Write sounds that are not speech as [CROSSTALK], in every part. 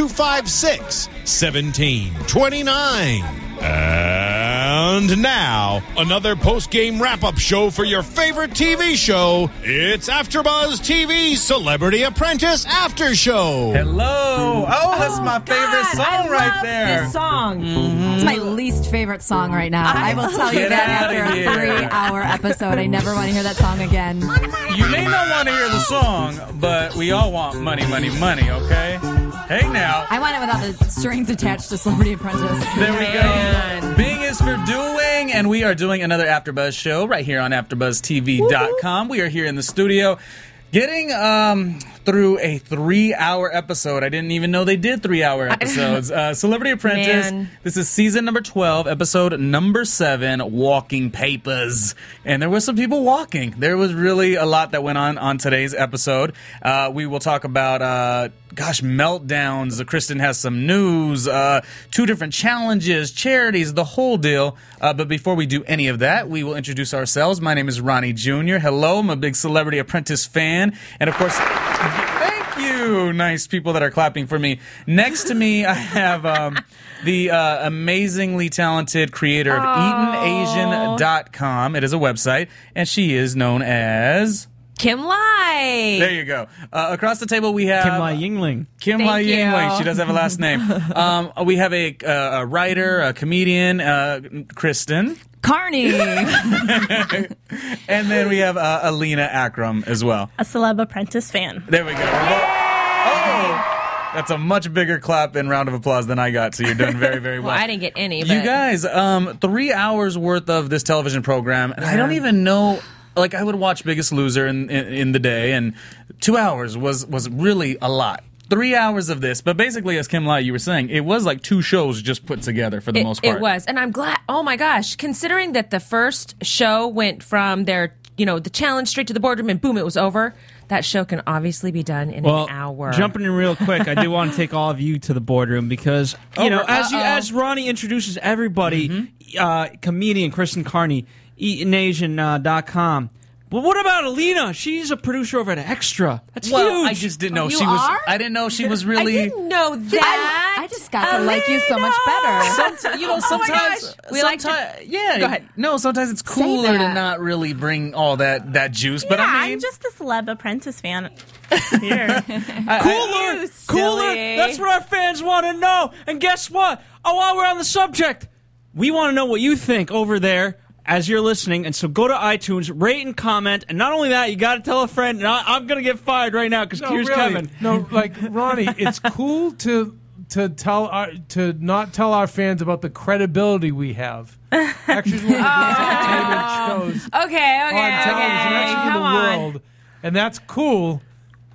256 1729. And now, another post game wrap up show for your favorite TV show. It's AfterBuzz TV Celebrity Apprentice After Show. Hello. Oh, that's oh, my favorite God, I song right love there. This song. Mm-hmm. It's my least favorite song right now. I will tell you that after a three-hour episode. I never want to hear that song again. You may not want to hear the song, but we all want money, money, money, okay? Hey now. I want it without the strings attached to Celebrity Apprentice. There we go. Bing is for doing, and we are doing another AfterBuzz show right here on AfterBuzzTV.com. We are here in the studio, getting um, through a three-hour episode. I didn't even know they did three-hour [LAUGHS] episodes. Uh, Celebrity Apprentice. Man. This is season number twelve, episode number seven, Walking Papers. And there was some people walking. There was really a lot that went on on today's episode. Uh, we will talk about. Uh, Gosh, meltdowns. Kristen has some news, uh, two different challenges, charities, the whole deal. Uh, but before we do any of that, we will introduce ourselves. My name is Ronnie Jr. Hello, I'm a big Celebrity Apprentice fan. And of course, thank you, nice people that are clapping for me. Next to me, I have um, the uh, amazingly talented creator of EatonAsian.com. It is a website, and she is known as. Kim Lai. There you go. Uh, across the table, we have Kim Lai Yingling. Kim Thank Lai you. Yingling. She does have a last name. [LAUGHS] um, we have a, uh, a writer, a comedian, uh, Kristen, Carney. [LAUGHS] and then we have uh, Alina Akram as well. a celeb apprentice fan. There we go. Oh, that's a much bigger clap and round of applause than I got. So you're doing very, very [LAUGHS] well. Well, I didn't get any. But You guys, um, three hours worth of this television program, and I don't even know. Like I would watch Biggest Loser in, in in the day, and two hours was was really a lot. Three hours of this, but basically, as Kim Lai, you were saying, it was like two shows just put together for the it, most part. it was, and I'm glad. Oh my gosh! Considering that the first show went from their, you know, the challenge straight to the boardroom, and boom, it was over. That show can obviously be done in Well, an hour. jumping in real quick, I do [LAUGHS] want to take all of you to the boardroom because you know, Oh, as you as Ronnie introduces everybody, Mm-hmm. uh, comedian Kristen Carney, EatonAsian.com. Uh, dot com. But what about Alina? She's a producer over at Extra. That's Well, huge. I just didn't know oh, You she was. are? I didn't know she was really. I didn't know that. I just got to like you so much better. Some, you know, [LAUGHS] Oh my sometimes gosh. We like to- yeah. Go ahead. No, sometimes it's cooler to not really bring all that that juice. But yeah, I mean, am just a celeb apprentice fan. [LAUGHS] Here. cooler, cooler. That's what our fans want to know. And guess what? Oh, while we're on the subject, we want to know what you think over there as you're listening. And so go to iTunes, rate and comment. And not only that, you got to tell a friend. And I, I'm going to get fired right now because No, here's really. Kevin. No, like Ronnie, it's [LAUGHS] cool to to tell our to not tell our fans about the credibility we have. Actually, one of the best [LAUGHS] entertainment shows Okay, okay, on television, okay. actually in Come the on. world, and that's cool.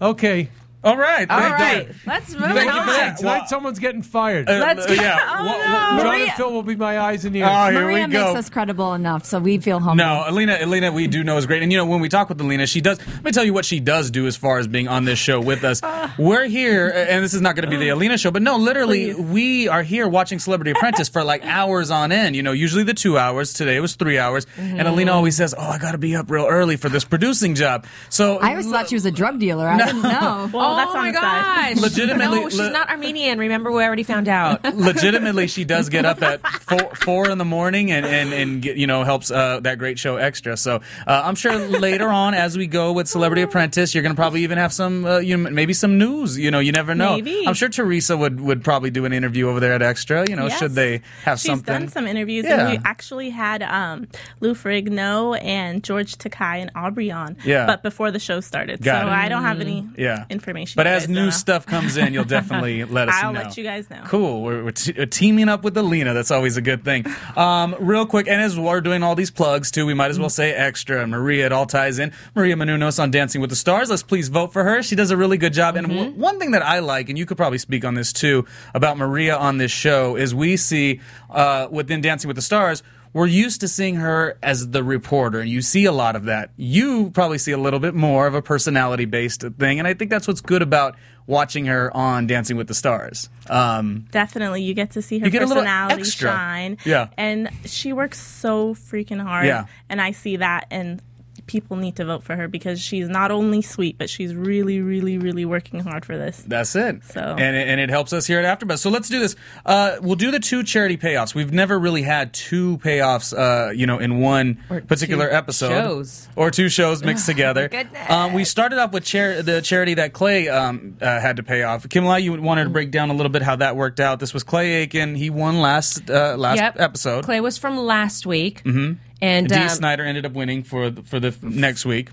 Okay, all right. All thank let's move Thank you on. for that. tonight Well- someone's getting fired. Uh, Let's uh, go. yeah. Oh, Wha- no. wha- John Maria- and Phil will be my eyes and ears. Oh, here Maria we go. makes us credible enough, so we feel humble. No, Alina, Alina, we do know is great. And you know, when we talk with Alina, she does. Let me tell you what she does do as far as being on this show with us. We're here, and this is not going to be the Alina show, but no, literally, Please. we are here watching Celebrity Apprentice for like [LAUGHS] hours on end. You know, usually the two hours. Today it was three hours, and Alina always says, "Oh, I got to be up real early for this producing job." So I always thought she was a drug dealer. I [LAUGHS] didn't know. Well, Oh, that's oh on my the side. gosh. Legitimately- No, she's le- not Armenian. Remember, we already found out. [LAUGHS] legitimately she does get up at four, four in the morning and and, and get, you know helps uh, that great show extra so uh, i'm sure later on as we go with celebrity [LAUGHS] apprentice you're gonna probably even have some uh, you know, maybe some news you know you never know Maybe. i'm sure teresa would would probably do an interview over there at extra you know Yes. should they have She's something done some interviews, Yeah. and we actually had um, Lou Ferrigno and George Takei and Aubrey on. Yeah. But before the show started, Got so it. I don't have any yeah information. But as new know. stuff comes in you'll [LAUGHS] definitely let us know. I'll let you guys know. Cool. We're, we're te- uh, teaming up with Alina. That's always a good thing. Um, real quick, and as we're doing all these plugs too, we might as well say extra. Maria, it all ties in. Maria Menounos on Dancing with the Stars. Let's please vote for her. She does a really good job. And w- one thing that I like, and you could probably speak on this too, about Maria on this show, is we see uh, within Dancing with the Stars. We're used to seeing her as the reporter, and you see a lot of that. You probably see a little bit more of a personality based thing, and I think that's what's good about watching her on Dancing with the Stars. Um, Definitely, you get to see her You get a personality shine. Yeah. and she works so freaking hard. Yeah. and I see that, and people need to vote for her because she's not only sweet, but she's really, really, really working hard for this. That's it. So- and it, and it helps us here at AfterBuzz. So let's do this. Uh, we'll do the two charity payoffs. We've never really had two payoffs, uh, you know, in one Or particular two episode shows. or two shows mixed [LAUGHS] together. Um, we started off with char- the charity that Clay um, uh, had to pay off. Kim Lai, you wanted to break down a little bit how that worked out. This was Clay Aiken. He won last uh, last yep. episode. Clay was from last week. Mm-hmm. And Dee um, Snider ended up winning for the, for the next week.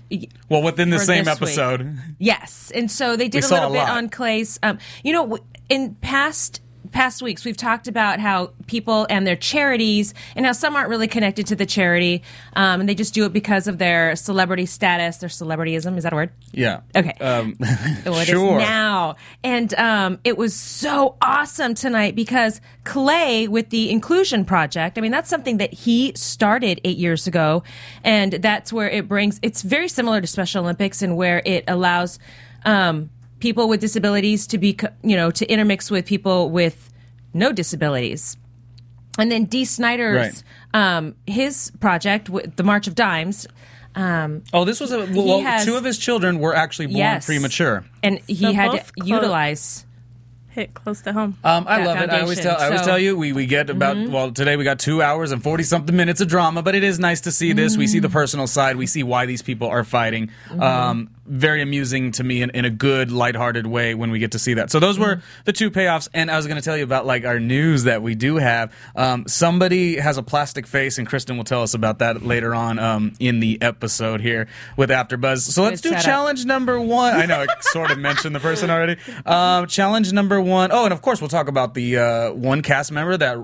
Well, within the same this week. episode. Yes, and so they did We a little a bit lot. on Clay's. Um, you know, in past past weeks we've talked about how people and their charities and how some aren't really connected to the charity um, and they just do it because of their celebrity status their celebrityism is that a word Yeah. Okay. Um, [LAUGHS] Well, it is sure. now. And um, it was so awesome tonight because Clay with the Inclusion Project, I mean, that's something that he started eight years ago. And that's where it brings, it's very similar to Special Olympics and where it allows um, people with disabilities to be, you know, to intermix with people with no disabilities. And then Dee Snider's, um, his project, with the March of Dimes, um, Oh, this was a well. has- two of his children were actually born Yes. premature. and he So had to clo- utilize. Hit close to home. Um, I that love it. I always tell. I always So- tell you, we, we get about well today we got two hours and forty something minutes of drama, but it is nice to see this. We see the personal side. We see why these people are fighting. Um, very amusing to me in, in a good, lighthearted way when we get to see that. So those were the two payoffs, and I was going to tell you about like our news that we do have. Um, somebody has a plastic face, and Kristen will tell us about that later on um, in the episode here with AfterBuzz. So let's Good do challenge number one. I know I [LAUGHS] sort of mentioned the person already. Um, challenge number one. Oh, and of course we'll talk about the uh, one cast member that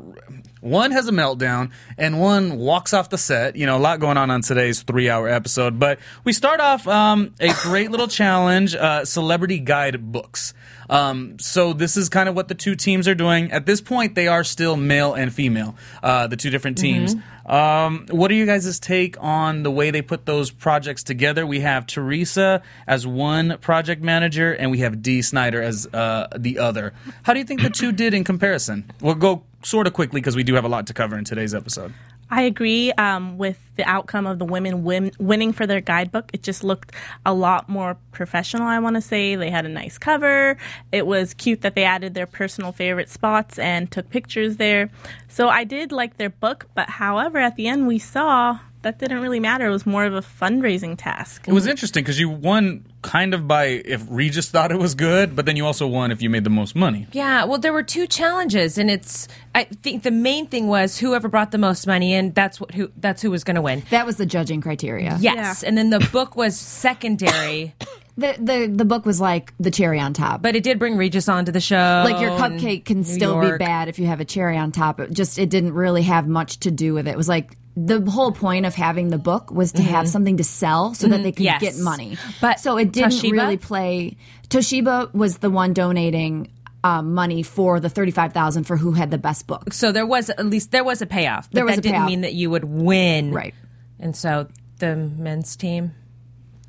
one has a meltdown and one walks off the set. You know, a lot going on on today's three-hour episode. But we start off um, a great little challenge: uh, celebrity guide books. Um, so this is kind of what the two teams are doing. At this point, they are still male and female, uh, the two different teams. Um, what are you guys' take on the way they put those projects together? We have Teresa as one project manager, and we have Dee Snider as uh, the other. How do you think the two did in comparison? We'll go sort of quickly because we do have a lot to cover in today's episode. I agree um, with the outcome of the women win- winning for their guidebook. It just looked a lot more professional, I want to say. They had a nice cover. It was cute that they added their personal favorite spots and took pictures there. So I did like their book, but however, at the end, we saw that didn't really matter. It was more of a fundraising task. It was interesting because you won kind of by if Regis thought it was good, but then you also won if you made the most money. Yeah, well, there were two challenges, and it's. I think the main thing was whoever brought the most money in. That's what who. That's who was going to win. That was the judging criteria. Yes, and then the book was secondary, [COUGHS] The, the the book was like the cherry on top. but it did bring Regis onto the show. like your cupcake can New still be bad if you have a cherry on top. It just it didn't really have much to do with it. It was like the whole point of having the book was to have mm-hmm. something to sell so that they could Yes. get money. But so it didn't Toshiba? really play. Toshiba was the one donating um, money for the thirty five thousand for who had the best book. So there was at least there was a payoff. But There was that didn't payoff. mean that you would win, Right. And so the men's team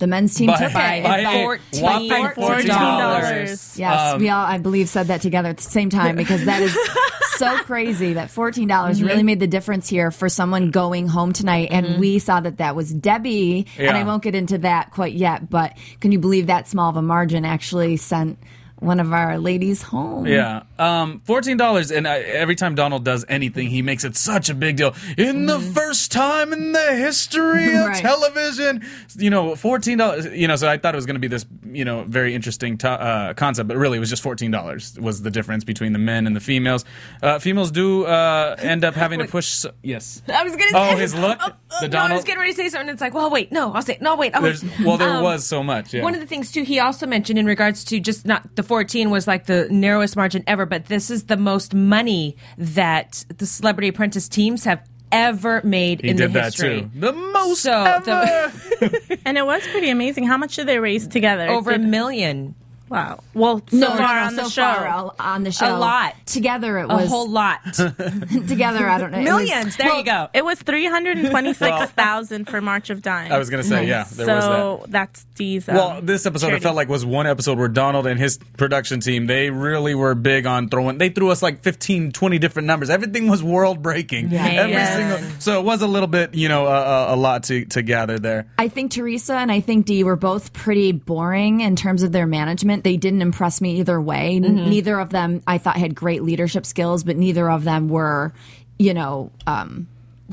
The men's team By- took by it. a by whopping fourteen $14. dollars. Yes, Um, we all I believe said that together at the same time because that is [LAUGHS] so crazy that fourteen dollars really made the difference here for someone going home tonight, and we saw that that was Debbie, and I won't get into that quite yet. But can you believe that small of a margin actually sent one of our ladies home? Yeah, um, fourteen dollars, and I, every time Donald does anything, he makes it such a big deal. In the first time in the history of Right. television, you know, fourteen dollars. You know, so I thought it was going to be this, you know, very interesting to, uh, concept, but really it was just fourteen dollars was the difference between the men and the females. Uh, females do uh, end up having to push. yes. I was gonna Oh, say his look? Oh, [LAUGHS] oh, The no, I was getting ready to say something. It's like, well, wait, no, I'll say no, wait. Oh, There's, wait. well, there Um, was so much. Yeah. One of the things too, he also mentioned in regards to just not the 14 was like the narrowest margin ever, but this is the most money that the Celebrity Apprentice teams have ever made he in did the that history. too. The most So, ever. the- [LAUGHS] And it was pretty amazing. How much did they raise together? over a million, Wow. Well, so No, far no, no, on so the show. far on the show, a lot. Together, it was a whole lot, [LAUGHS] [LAUGHS] together. I don't know, it was- millions. there you go. It was three hundred and twenty-six thousand for March of Dimes. I was going to say, yeah, there was that. so that's Dee's. Um, Well, this episode charity. it felt like was one episode where Donald and his production team they really were big on throwing. They threw us like 15, 20 different numbers. Everything was world breaking. Yeah. Every Yes. single. So it was a little bit, you know, uh, uh, a lot to to gather there. I think Teresa and I think Dee were both pretty boring in terms of their management. They didn't impress me either way. Mm-hmm. Neither of them I thought had great leadership skills, but neither of them were, you know, um,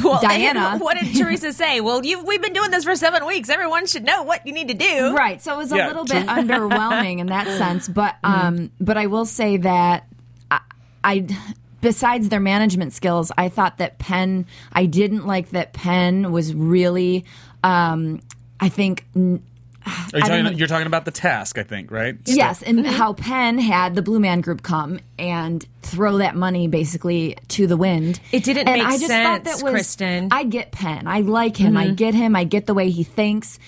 Well, [LAUGHS] Diana. [LAUGHS] what did Teresa say? Well, you've, we've been doing this for seven weeks. Everyone should know what you need to do. right. So it was a Yeah, little true. bit [LAUGHS] underwhelming in that sense. But um, but I will say that I, I besides their management skills, I thought that Penn. I didn't like that Penn was really. Um, I think n- [SIGHS] Are you I talking, you're talking about the task, I think, right? Yes, and mm-hmm. how Penn had the Blue Man Group come and throw that money basically to the wind. It didn't and make I just thought that was, Kristen. I get Penn. I like him. I mm-hmm. get him. I get the way he thinks.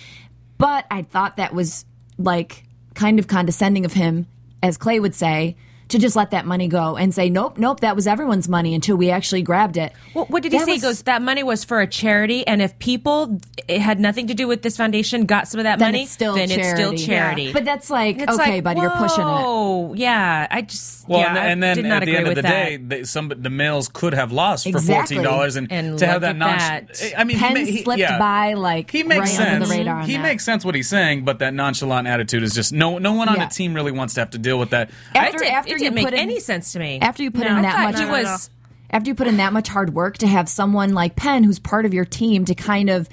But I thought that was like kind of condescending of him, as Clay would say, to just let that money go and say, nope, nope, that was everyone's money until we actually grabbed it. Well, what did he That say? was- he goes, that money was for a charity, and if people it had nothing to do with this foundation got some of that Then money, it's still then charity. it's still charity. But that's like, It's okay, like, buddy, you're pushing it. Oh, yeah. I just Well, yeah, and, I and then did not at the agree end of the that. day, they, some the males could have lost for fourteen dollars, and, And to have that non. that. I mean, he Penn he, slipped yeah. by like He makes right sense. under the radar. On he that. makes sense what he's saying, but that nonchalant attitude is just no. No one on Yeah. the team really wants to have to deal with that. After- it, did, after it you didn't make put in- any sense to me. after you put No, in that much he Not at all. was after you put in that much hard work to have someone like Penn, who's part of your team, to kind of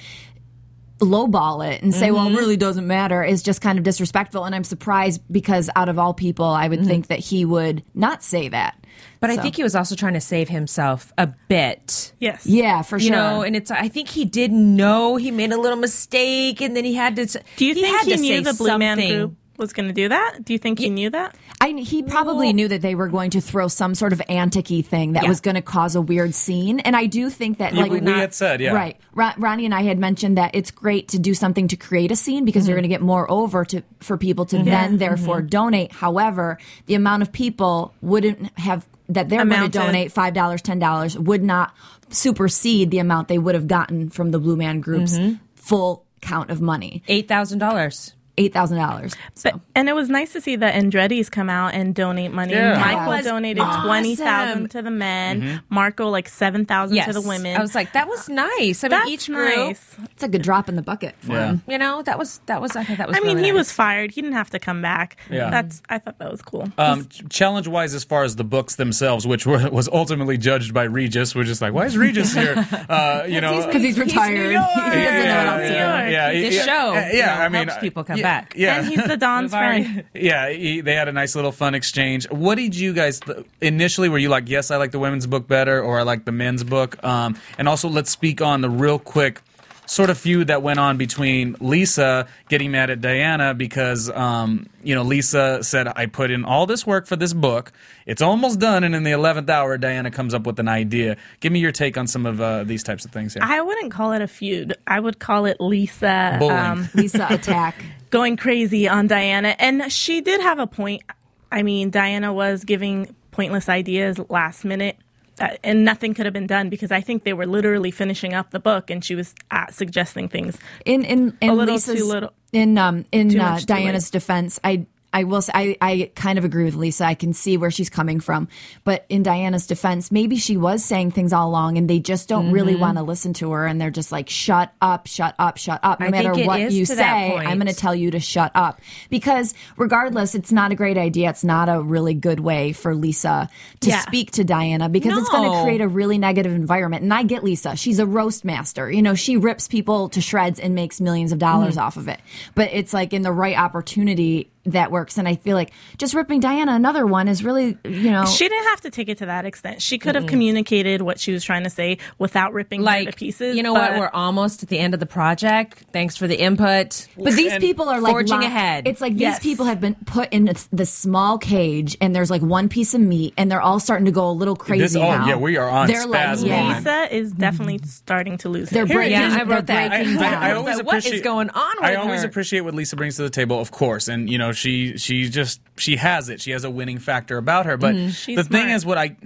lowball it and say, "Well, it Mm-hmm. really doesn't matter," is just kind of disrespectful. And I'm surprised because out of all people, I would think that he would not say that. Mm-hmm. But I think he was also trying to save himself a bit. yes. yeah, for sure. You know, and it's. I think he did know he made a little mistake, and then he had to. Do you think had he knew the Blue Man something. Group was going to do that? Do you think he knew that? I, he probably knew that they were going to throw some sort of antic thing that Yeah. was going to cause a weird scene. And I do think that, Yeah, like, we- we had said, yeah. right. Ron, Ronnie and I had mentioned that it's great to do something to create a scene because Mm-hmm. you're going to get more over to for people to then therefore donate. However, the amount of people wouldn't have that they're going to donate five dollars, ten dollars would not supersede the amount they would have gotten from the Blue Man Group's Mm-hmm. full count of money, Eight thousand dollars. Eight thousand dollars. So. But, and it was nice to see the Andretti's come out and donate money. Yeah. Michael was donated awesome. twenty thousand to the men. Mm-hmm. Marco like seven thousand Yes, to the women. I was like, that was nice. I mean, That's each group, nice. It's a good drop in the bucket for Yeah. him. you know, that was that was. I thought that was. I mean, really he nice. was fired. He didn't have to come back. Yeah. That's. I thought that was cool. Um, challenge wise, as far as the books themselves, which were, was ultimately judged by Regis, we're just like, why is Regis here? [LAUGHS] Uh, you know, Because he's retired. he doesn't know what else to do. yeah, yeah, This yeah, show, yeah, you know, I mean, helps people come yeah, back. Yeah, And he's the Don's [LAUGHS] friend. [LAUGHS] yeah, he, they had a nice little fun exchange. What did you guys th- initially? Were you like, yes, I like the women's book better, or I like the men's book? Um, and also, let's speak on the real quick sort of feud that went on between Lisa getting mad at Diana because um, you know Lisa said, "I put in all this work for this book. It's almost done," and in the eleventh hour, Diana comes up with an idea. Give me your take on some of uh, these types of things here. I wouldn't call it a feud. I would call it Lisa um, Lisa [LAUGHS] attack. Going crazy on Diana. And she did have a point. I mean, Diana was giving pointless ideas last minute. Uh, and nothing could have been done because I think they were literally finishing up the book, and she was uh, suggesting things. in in in A little Lisa's too little. in um in uh, Diana's defense, I I will say, I, I kind of agree with Lisa. I can see where she's coming from. But in Diana's defense, maybe she was saying things all along and they just don't really Mm-hmm. want to listen to her. And they're just like, shut up, shut up, shut up. No I matter what you say. I'm going to tell you to shut up. Because regardless, it's not a great idea. It's not a really good way for Lisa to Yeah. speak to Diana because it's going to create a really negative environment. And I get Lisa. She's a roast master. You know, she rips people to shreds and makes millions of dollars off of it. But it's like in the right opportunity that works. And I feel like just ripping Diana another one is really, you know, She didn't have to take it to that extent. She could have communicated what she was trying to say without ripping her like to pieces. you know but what? We're almost at the end of the project. Thanks for the input. But these people are like forging li- ahead. It's like these Yes. people have been put in this, this small cage, and there's like one piece of meat, and they're all starting to go a little crazy This- oh, now. yeah, we are on They're like, spaz yeah. Lisa is definitely starting to lose. they're it. breaking. Yeah, I they're wrote that. breaking I, down. I always But what is going on I always her? appreciate what Lisa brings to the table, of course, and you know she she just she has it. She has a winning factor about her. But Mm-hmm. The thing smart. is, what I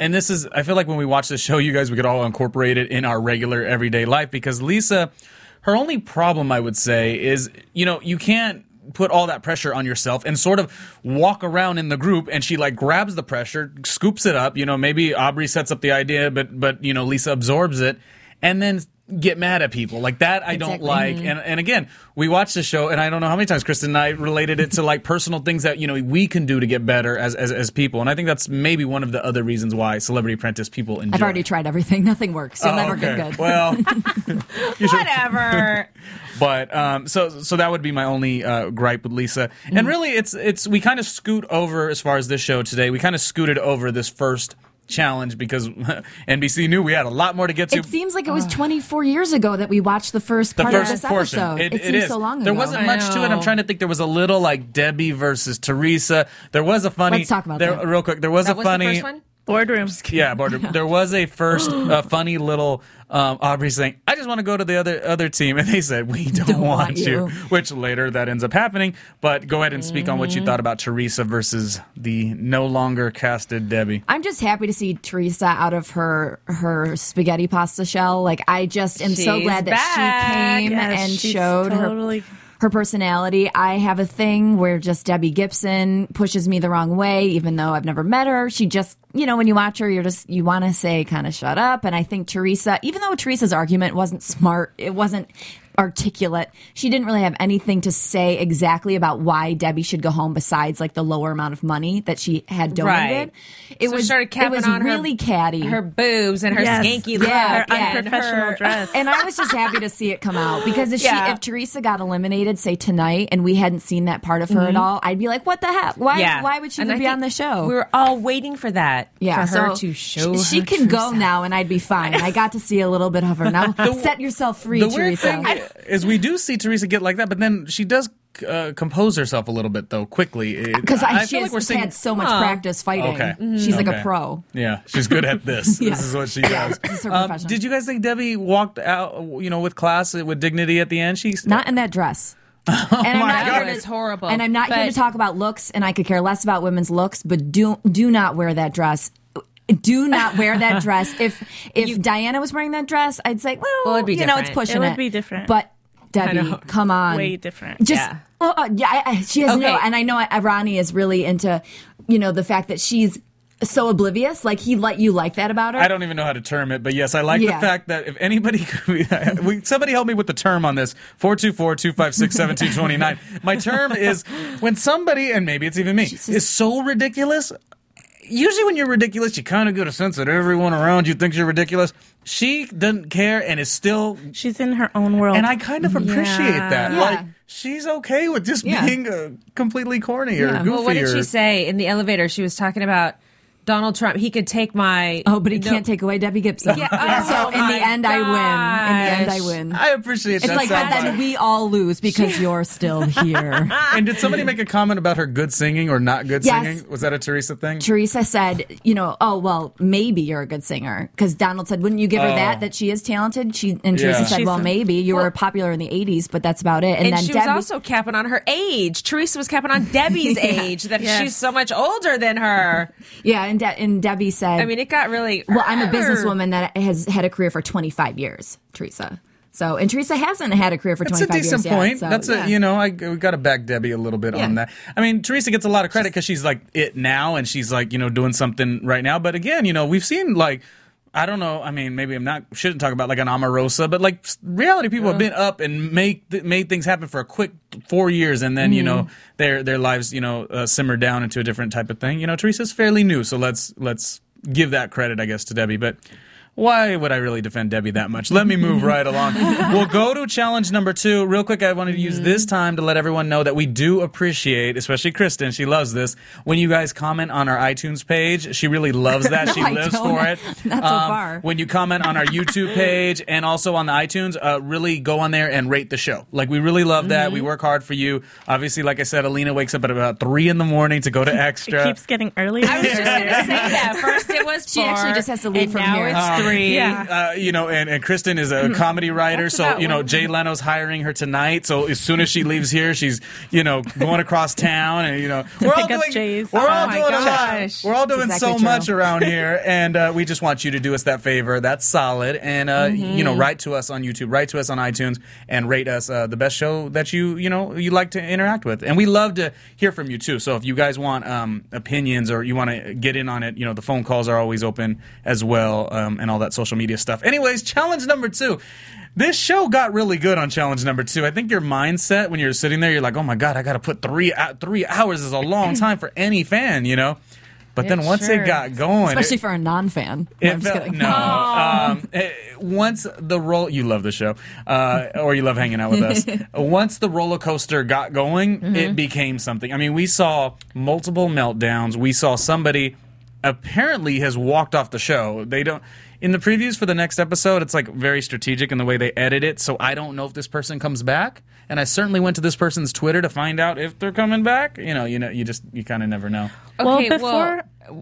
and this is I feel like when we watch the show, you guys we could all incorporate it in our regular everyday life because Lisa, her only problem I would say is you know you can't put all that pressure on yourself and sort of walk around in the group and she like grabs the pressure scoops it up you know maybe aubrey sets up the idea but but you know lisa absorbs it and then get mad at people like that i don't Exactly. like and, and again we watched the show and i don't know how many times kristen and i related it to like personal things that you know we can do to get better as as, as people and i think that's maybe one of the other reasons why celebrity apprentice people enjoy I've already tried everything. [LAUGHS] Nothing works. You'll Oh, never okay. get good. well [LAUGHS] Whatever. [LAUGHS] but um, so so that would be my only uh, gripe with Lisa. Mm-hmm. And really, it's it's we kind of scoot over as far as this show today. We kind of scooted over this first challenge because [LAUGHS] NBC knew we had a lot more to get to. it seems like it was 24 years ago that we watched the first the part first of this portion. episode. It, it seems is. so long ago. there wasn't much to it. I'm trying to think. There was a little like Debbie versus Teresa. There was a funny. Let's talk about there, that. real quick. There was That a was funny. the first one. boardroom. Yeah, boardroom. [LAUGHS] There was a first uh, funny little um, Aubrey saying, "I just want to go to the other other team," [LAUGHS] and they said, "We don't, Don't want, want you." you. Which later that ends up happening. But go ahead and speak on Mm-hmm. what you thought about Teresa versus the no longer casted Debbie. I'm just happy to see Teresa out of her her spaghetti pasta shell. Like I just am so She's glad that back. she came Yes, and she's showed totally- her her personality. I have a thing where just Debbie Gibson pushes me the wrong way, even though I've never met her. She just, you know, when you watch her, you're just you want to say kind of shut up. And I think Teresa, even though Teresa's argument wasn't smart, it wasn't articulate. She didn't really have anything to say exactly about why Debbie should go home besides like the lower amount of money that she had donated. Right. It So was she started it capping was on her- really catty. Her boobs and her Yes. skanky Yeah, look her and unprofessional her- dress. [LAUGHS] and I was just happy to see it come out because if Yeah. she if Teresa got eliminated, say tonight, and we hadn't seen that part of her at all, I'd be like, "What the heck? Why? Mm-hmm. Yeah. Why would she even be on the show?" We were all waiting for that. yeah, for her to show. she, she can go self. now, and I'd be fine. I got to see a little bit of her now. [LAUGHS] Set yourself free, the weird Teresa. Thing is we do see Teresa get like that, but then she does uh, compose herself a little bit though quickly. Because I, she feel like we're seeing. had so much Oh. practice fighting. Okay. She's like a pro. Yeah, she's good at this. Yes. [LAUGHS] This is what she does. this is her Um, did you guys think Debbie walked out, you know, with class, with dignity at the end? She's Not in that dress. [LAUGHS] and I'm my not God. here to- horrible. And I'm not here to talk about looks, and I could care less about women's looks. But do do not wear that dress. Do not wear that [LAUGHS] dress. If if Diana was wearing that dress, I'd say, well, Well, it'd be you know, it's different. pushing It it. would be different. But Debbie, come on, Way different. Just Yeah. oh, uh, yeah, I, I, she has no, and I know Ronnie is really into, you know, the fact that she's so oblivious. Like he let you like that about her. I don't even know how to term it, but yes, I like Yeah. the fact that if anybody, [LAUGHS] could, [LAUGHS] we, somebody help me with the term on this 424 256 1729. My term is when somebody, and maybe it's even me, is so ridiculous. Usually, when you're ridiculous, you kind of get a sense that everyone around you thinks you're ridiculous. She doesn't care and is still, She's in her own world. and I kind of appreciate Yeah. that. Yeah. Like, she's okay with just Yeah. being uh, completely corny or goofy. Well, what did or, she say in the elevator? She was talking about Donald Trump. He could take my. Oh, but he No. can't take away Debbie Gibson. Yeah. [LAUGHS] Oh, so in the end, I win. In the end, I win. I appreciate It's that. It's like so that. much. Then we all lose because [LAUGHS] you're still here. [LAUGHS] And did somebody make a comment about her good singing or not good Yes. singing? Was that a Teresa thing? Teresa said, you know, oh well, maybe you're a good singer because Donald said, wouldn't you give her Oh. that that she is talented? She and Teresa Yeah. said, She's well, a- maybe you were popular in the '80s, but that's about it. And, And then she Debbie, was also capping on her age. Teresa was capping on Debbie's age, that Yes. she's so much older than her. yeah, and, De- and Debbie said, I mean, it got really. well, I'm a businesswoman that has had a career for 25 years, Teresa. So, and Teresa hasn't had a career for That's a 25 decent years point. Yet, so, That's yeah. a you know I we got to back Debbie a little bit on that. I mean Teresa gets a lot of credit because she's like it now and she's like you know doing something right now. But again, you know we've seen like. I don't know. I mean, maybe I'm not shouldn't talk about like an Omarosa, but like reality people have been up and make th- made things happen for a quick four years, and then you know their their lives you know uh, simmer down into a different type of thing. You know, Teresa's fairly new, so let's let's give that credit, I guess, to Debbie. But why would I really defend Debbie that much? Let me move right along. [LAUGHS] We'll go to challenge number two. Real quick, I wanted to use this time to let everyone know that we do appreciate, especially Kristen, she loves this, when you guys comment on our iTunes page. She really loves that. [LAUGHS] She I lives for it. [LAUGHS] Not so far. When you comment on our YouTube page and also on the iTunes, uh, really go on there and rate the show. Like, we really love that. Mm-hmm. We work hard for you. Obviously, like I said, Alina wakes up at about three in the morning to go to Extra. It extra. keeps getting earlier. I was just going to say that. First it was She actually just has to leave and from now here. it's three. [LAUGHS] Yeah. uh, you know, and, and Kristen is a comedy writer, so you know one. Jay Leno's hiring her tonight. So as soon as she leaves here, she's you know going across town, and you know we're all up doing Jay's. we're Oh all my doing a lot. We're all doing That's so exactly much around [LAUGHS] here, and uh, we just want you to do us that favor. That's solid, and uh, you know, write to us on YouTube, write to us on iTunes, and rate us uh, the best show that you you know you like to interact with, and we love to hear from you too. So if you guys want um, opinions or you want to get in on it, you know, the phone calls are always open as well, um, and all that social media stuff. Anyways, challenge number two. This show got really good on challenge number two. I think your mindset when you're sitting there, you're like, "Oh my god, I got to put three uh, three hours is a long time for any fan," you know. But then once sure it got going, Especially it- for a non-fan. No, it I'm just felt- kidding. no. [LAUGHS] Um, eh, once the roll, you love the show, uh, or you love hanging out with us. [LAUGHS] once the roller coaster got going, it became something. I mean, we saw multiple meltdowns. We saw somebody apparently has walked off the show. They don't. In the previews for the next episode, it's like very strategic in the way they edit it. So I don't know if this person comes back. And I certainly went to this person's Twitter to find out if they're coming back. You know, you know, you just you kind of never know. Well, Okay, well,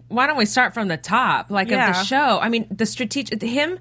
why don't we start from the top, like of the show? I mean, the strategic him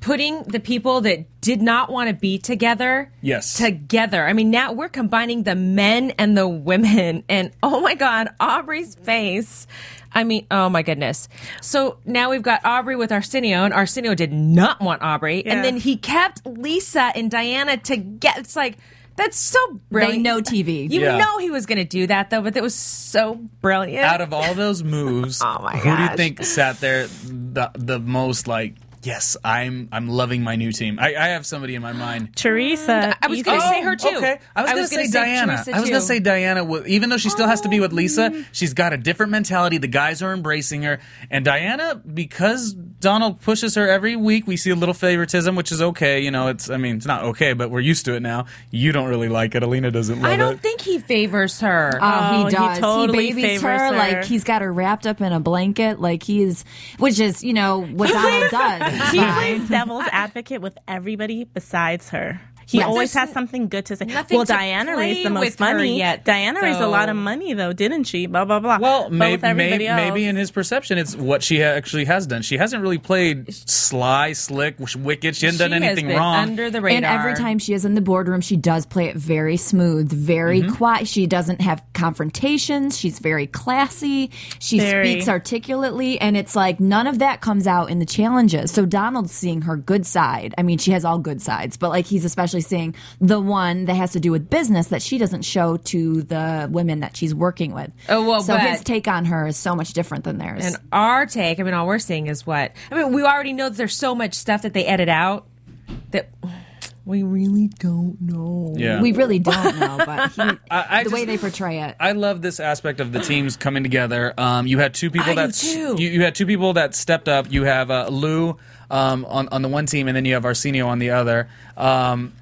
putting the people that did not want to be together, Yes. together. I mean, now we're combining the men and the women, and oh my god, Aubrey's face. I mean, oh my goodness. So now we've got Aubrey with Arsenio, and Arsenio did not want Aubrey, Yeah. and then he kept Lisa and Diana together. It's like. That's so brilliant. They know TV. You Yeah. know he was going to do that though, but it was so brilliant. out of all those moves, [LAUGHS] Oh my who do you think sat there the the most like? Yes, I'm I'm loving my new team. I, I have somebody in my mind. [GASPS] Teresa, I was gonna say her too. Okay, I was, I gonna was say gonna say Diana. Teresa, I was gonna say Diana. wa- Even though she still has to be with Lisa, oh. she's got a different mentality. The guys are embracing her, and Diana, because Donald pushes her every week, we see a little favoritism, which is okay. You know, it's I mean, it's not okay, but we're used to it now. You don't really like it. Alina doesn't love it. I don't it. think he favors her. Oh, Oh, he he does. He, totally babies favors her, her. like he's got her wrapped up in a blanket, like he's, which is you know what Donald does. [LAUGHS] He plays devil's advocate with everybody besides her. He Yes. always has something good to say. nothing well, to Diana play raised the most money. yet, Diana raised a lot of money, though, didn't she? Blah blah blah. Well, But maybe, maybe, else, maybe in his perception, it's what she actually has done. She hasn't really played sly, slick, w- wicked. She hasn't done She has anything been wrong. under the radar. And every time she is in the boardroom, she does play it very smooth, very Mm-hmm. quiet. She doesn't have confrontations. She's very classy. She Very. speaks articulately, and it's like none of that comes out in the challenges. So Donald's seeing her good side. I mean, she has all good sides, but like he's especially seeing the one that has to do with business that she doesn't show to the women that she's working with. Oh, well, so his take on her is so much different than theirs. and our take, I mean, all we're seeing is what I mean. We already know that there's so much stuff that they edit out that we really don't know. yeah. we really don't know, but he, [LAUGHS] I the way they portray it. I love this aspect of the teams coming together. Um, you had two people I that. You, you had two people that stepped up. You have uh, Lou um, on on the one team, and then you have Arsenio on the other. Um,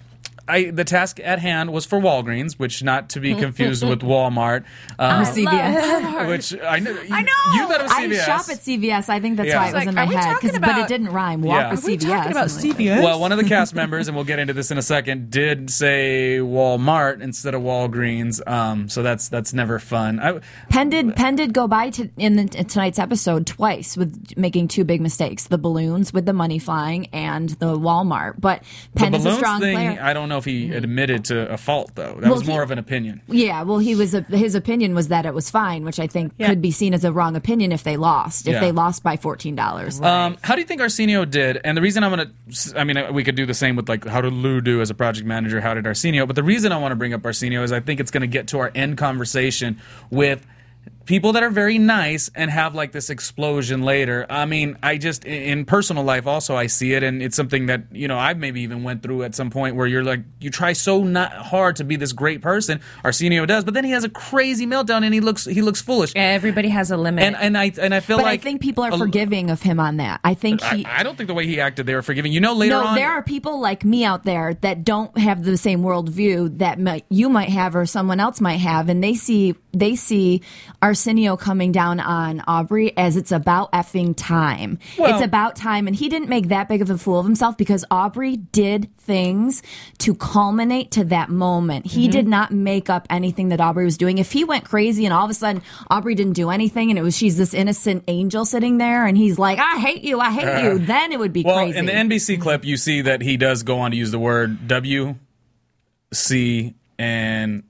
I, the task at hand was for Walgreens, which not to be [LAUGHS] confused with Walmart. Um, CVS. [LAUGHS] which I know. I know. You thought it was I shop at CVS. I think that's Yeah. why It's it was like, in my are we head. talking 'cause- but about- it didn't rhyme. Walk Yeah. with Are we CVS. talking about I'm like, CVS? Well, one of the [LAUGHS] cast members, and we'll get into this in a second, did say Walmart instead of Walgreens. Um, so that's that's never fun. I, Penn did Penn did go by to, in, the, in tonight's episode twice with making two big mistakes: the balloons with the money flying and the Walmart. But Penn the is a strong thing, player. I don't know if he admitted to a fault though. That Well, was more he- of an opinion. Yeah, well, he was his opinion was that it was fine, which I think Yeah. could be seen as a wrong opinion if they lost. If Yeah. they lost by fourteen dollars. Um, how do you think Arsenio did? And the reason I'm gonna, I mean, we could do the same with like how did Lou do as a project manager? How did Arsenio? But the reason I want to bring up Arsenio is I think it's going to get to our end conversation with people that are very nice and have like this explosion later. I mean, I just in personal life also I see it, and it's something that you know I've maybe even went through at some point where you're like you try so not hard to be this great person. Arsenio does, but then he has a crazy meltdown and he looks he looks foolish. Everybody has a limit. And and I and I feel but like I think people are a- forgiving of him on that. I think he. I, I don't think the way he acted they were forgiving. You know, later no, on, there are people like me out there that don't have the same worldview that might, you might have or someone else might have, and they see they see Arsenio coming down on Aubrey as it's about effing time. Well- it's about time, and he didn't make that big of a fool of himself because Aubrey did things to culminate to that moment. He Mm-hmm. did not make up anything that Aubrey was doing. If he went crazy and all of a sudden Aubrey didn't do anything, and it was she's this innocent angel sitting there, and he's like, "I hate you, I hate you," [LAUGHS] then it would be well, crazy. in the NBC clip, you see that he does go on to use the word W, C, and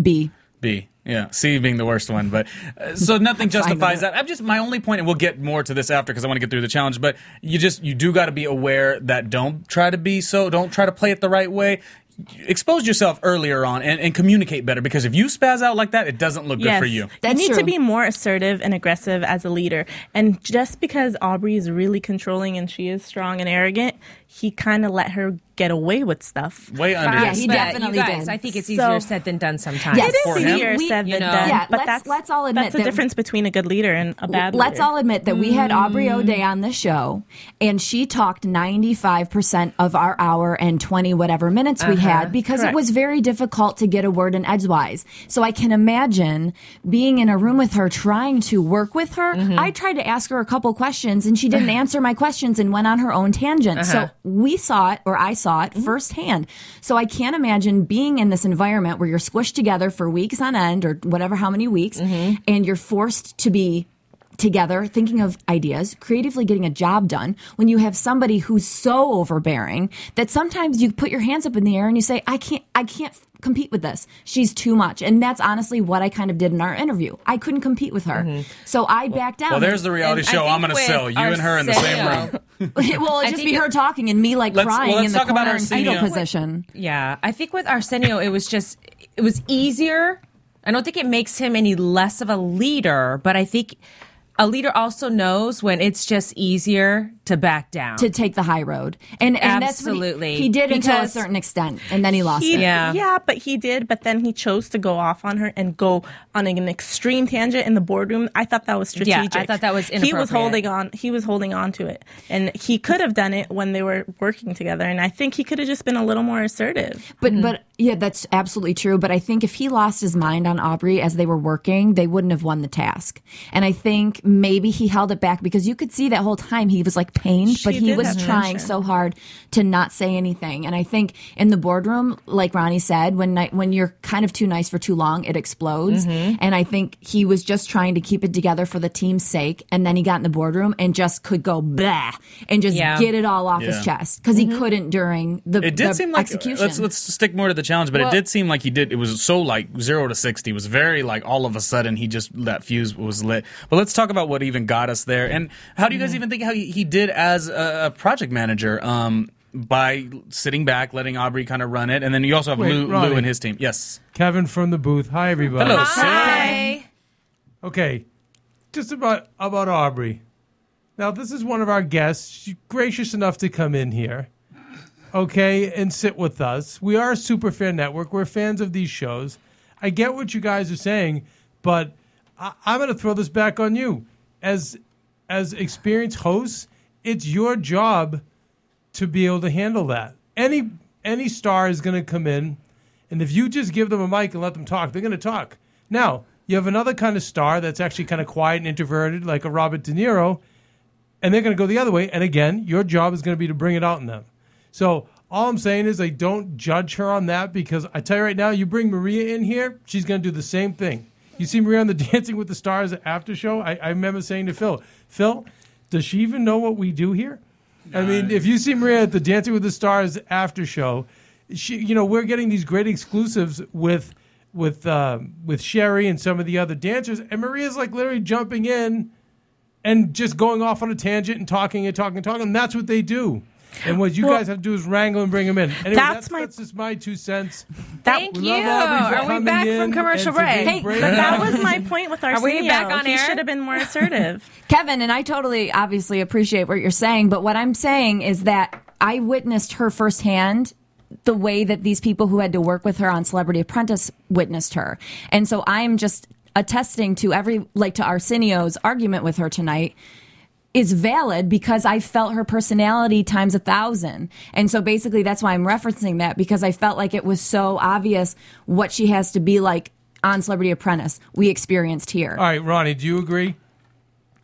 B. B. Yeah, C being the worst one, but uh, so [LAUGHS] nothing justifies that. I'm just my only point, and we'll get more to this after because I want to get through the challenge. But you just you do got to be aware that don't try to be so don't try to play it the right way. Expose yourself earlier on and, and communicate better because if you spaz out like that, it doesn't look good for you. That's you need true. to be more assertive and aggressive as a leader. And just because Aubrey is really controlling and she is strong and arrogant, he kind of let her get away with stuff. Way under. Yeah, he But definitely you guys, did. I think it's So- easier said than done sometimes. Yes. It For is him? easier We- said you than know- done. Yeah, but let's- that's, let's all admit that's the that- difference between a good leader and a bad Let's leader. all admit that we had Aubrey mm. O'Day on the show, and she talked 95% of our hour and 20 whatever minutes we uh-huh. had because it was very difficult to get a word in edgewise. So I can imagine being in a room with her, trying to work with her. Mm-hmm. I tried to ask her a couple questions, and she didn't [LAUGHS] answer my questions and went on her own tangent. So uh-huh. We saw it, or I saw it mm-hmm. firsthand. So I can't imagine being in this environment where you're squished together for weeks on end, or whatever, how many weeks, mm-hmm. and you're forced to be together, thinking of ideas, creatively getting a job done, when you have somebody who's so overbearing that sometimes you put your hands up in the air and you say, I can't, I can't compete with this. She's too much. And that's honestly what I kind of did in our interview. I couldn't compete with her. Mm-hmm. So I backed out. Well, there's the reality And show I'm going to with sell. You and her in the same room. [LAUGHS] well, it'd just be her talking and me like Let's- crying well, let's in the talk about corner in fetal Arsenio. position. Yeah, I think with Arsenio, it was just it was easier. I don't think it makes him any less of a leader, but I think a leader also knows when it's just easier to back down. To take the high road, and and that's he- Absolutely. he, did until a certain extent, and then he lost He, it. Yeah. yeah, but he did. But then he chose to go off on her and go on an extreme tangent in the boardroom. I thought that was strategic Yeah, I thought that was He was holding on. He was holding on to it, and he could have done it when they were working together. And I think he could have just been a little more assertive. But hmm. but yeah, that's absolutely true. But I think if he lost his mind on Aubrey as they were working, they wouldn't have won the task. And I think maybe he held it back because you could see that whole time he was like pained, She but he was trying so hard to not say anything. And I think in the boardroom, like Ronnie said, when ni- when you're kind of too nice for too long, it explodes. Mm-hmm. And I think he was just trying to keep it together for the team's sake. And then he got in the boardroom and just could go blah and just Yeah. get it all off Yeah. his chest because he couldn't during the, It did the seem like execution. let's let's stick more to the challenge, but it did seem like he did. It was so like zero to sixty. It was very like all of a sudden he just that fuse was lit. But let's talk about what even got us there, and how do you guys Mm-hmm. even think how he, he did as a, a project manager? Um, by sitting back, letting Aubrey kind of run it, and then you also have Wait, Lou, Ronnie. Lou and his team. Yes. Kevin from the booth. Hi, everybody. Hello, sir. Hi. Okay, just about about Aubrey. Now, this is one of our guests. She's gracious enough to come in here, okay, and sit with us. We are a super fan network. We're fans of these shows. I get what you guys are saying, but I, I'm going to throw this back on you as as experienced hosts. It's your job to be able to handle that. Any any star is going to come in, and if you just give them a mic and let them talk, they're going to talk. Now you have another kind of star that's actually kind of quiet and introverted, like a Robert De Niro, and they're going to go the other way. And again, your job is going to be to bring it out in them. So all I'm saying is, I don't judge her on that because I tell you right now, you bring Maria in here, she's going to do the same thing. You see Maria on the [LAUGHS] Dancing with the Stars after show. I, I remember saying to Phil, Phil, does she even know what we do here? I mean, if you see Maria at the Dancing with the Stars after show, she, you know, we're getting these great exclusives with with uh, with Sherry and some of the other dancers, and Maria's like literally jumping in and just going off on a tangent and talking and talking and talking. And that's what they do. And what you Well- guys have to do is wrangle and bring them in. Anyway, That's that's, my- that's just my two cents. Thank you. love Aubrey for Are we back from commercial break? Hey. But that was my point with our [LAUGHS] Are we Arsenio. back on he air? should have been more assertive. [LAUGHS] Kevin, and I totally obviously appreciate what you're saying, but what I'm saying is that I witnessed her firsthand the way that these people who had to work with her on Celebrity Apprentice witnessed her. And so I'm just attesting to every, like to Arsenio's argument with her tonight is valid because I felt her personality times a thousand. And so basically that's why I'm referencing that because I felt like it was so obvious what she has to be like on Celebrity Apprentice we experienced here. All right, Ronnie, do you agree?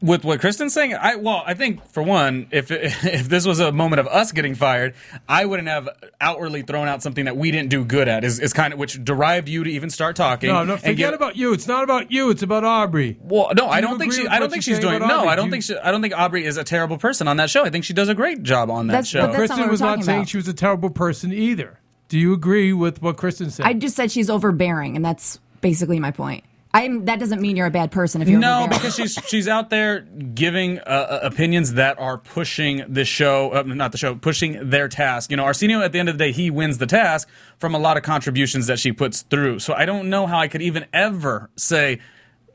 With what Kristen's saying, I well, I think for one, if [LAUGHS] if this was a moment of us getting fired, I wouldn't have outwardly thrown out something that we didn't do good at. Is, is kind of which derived you to even start talking. No, no, forget give- about you. It's not about you. It's about Aubrey. Well, no, I don't think she. I don't think she's she's doing. No, Aubrey? I don't Do think. She, I don't think Aubrey is a terrible person on that show. I think she does a great job on that That's- show. but that's not Kristen what we're was not talking saying she was a terrible person either. Do you agree with what Kristen said? I just said she's overbearing, and that's basically my point. I'm. That doesn't mean you're a bad person if you're No, overbearing. because she's she's out there giving uh, uh, opinions that are pushing the show, uh, not the show, pushing their task. You know, Arsenio at the end of the day, he wins the task from a lot of contributions that she puts through. So I don't know how I could even ever say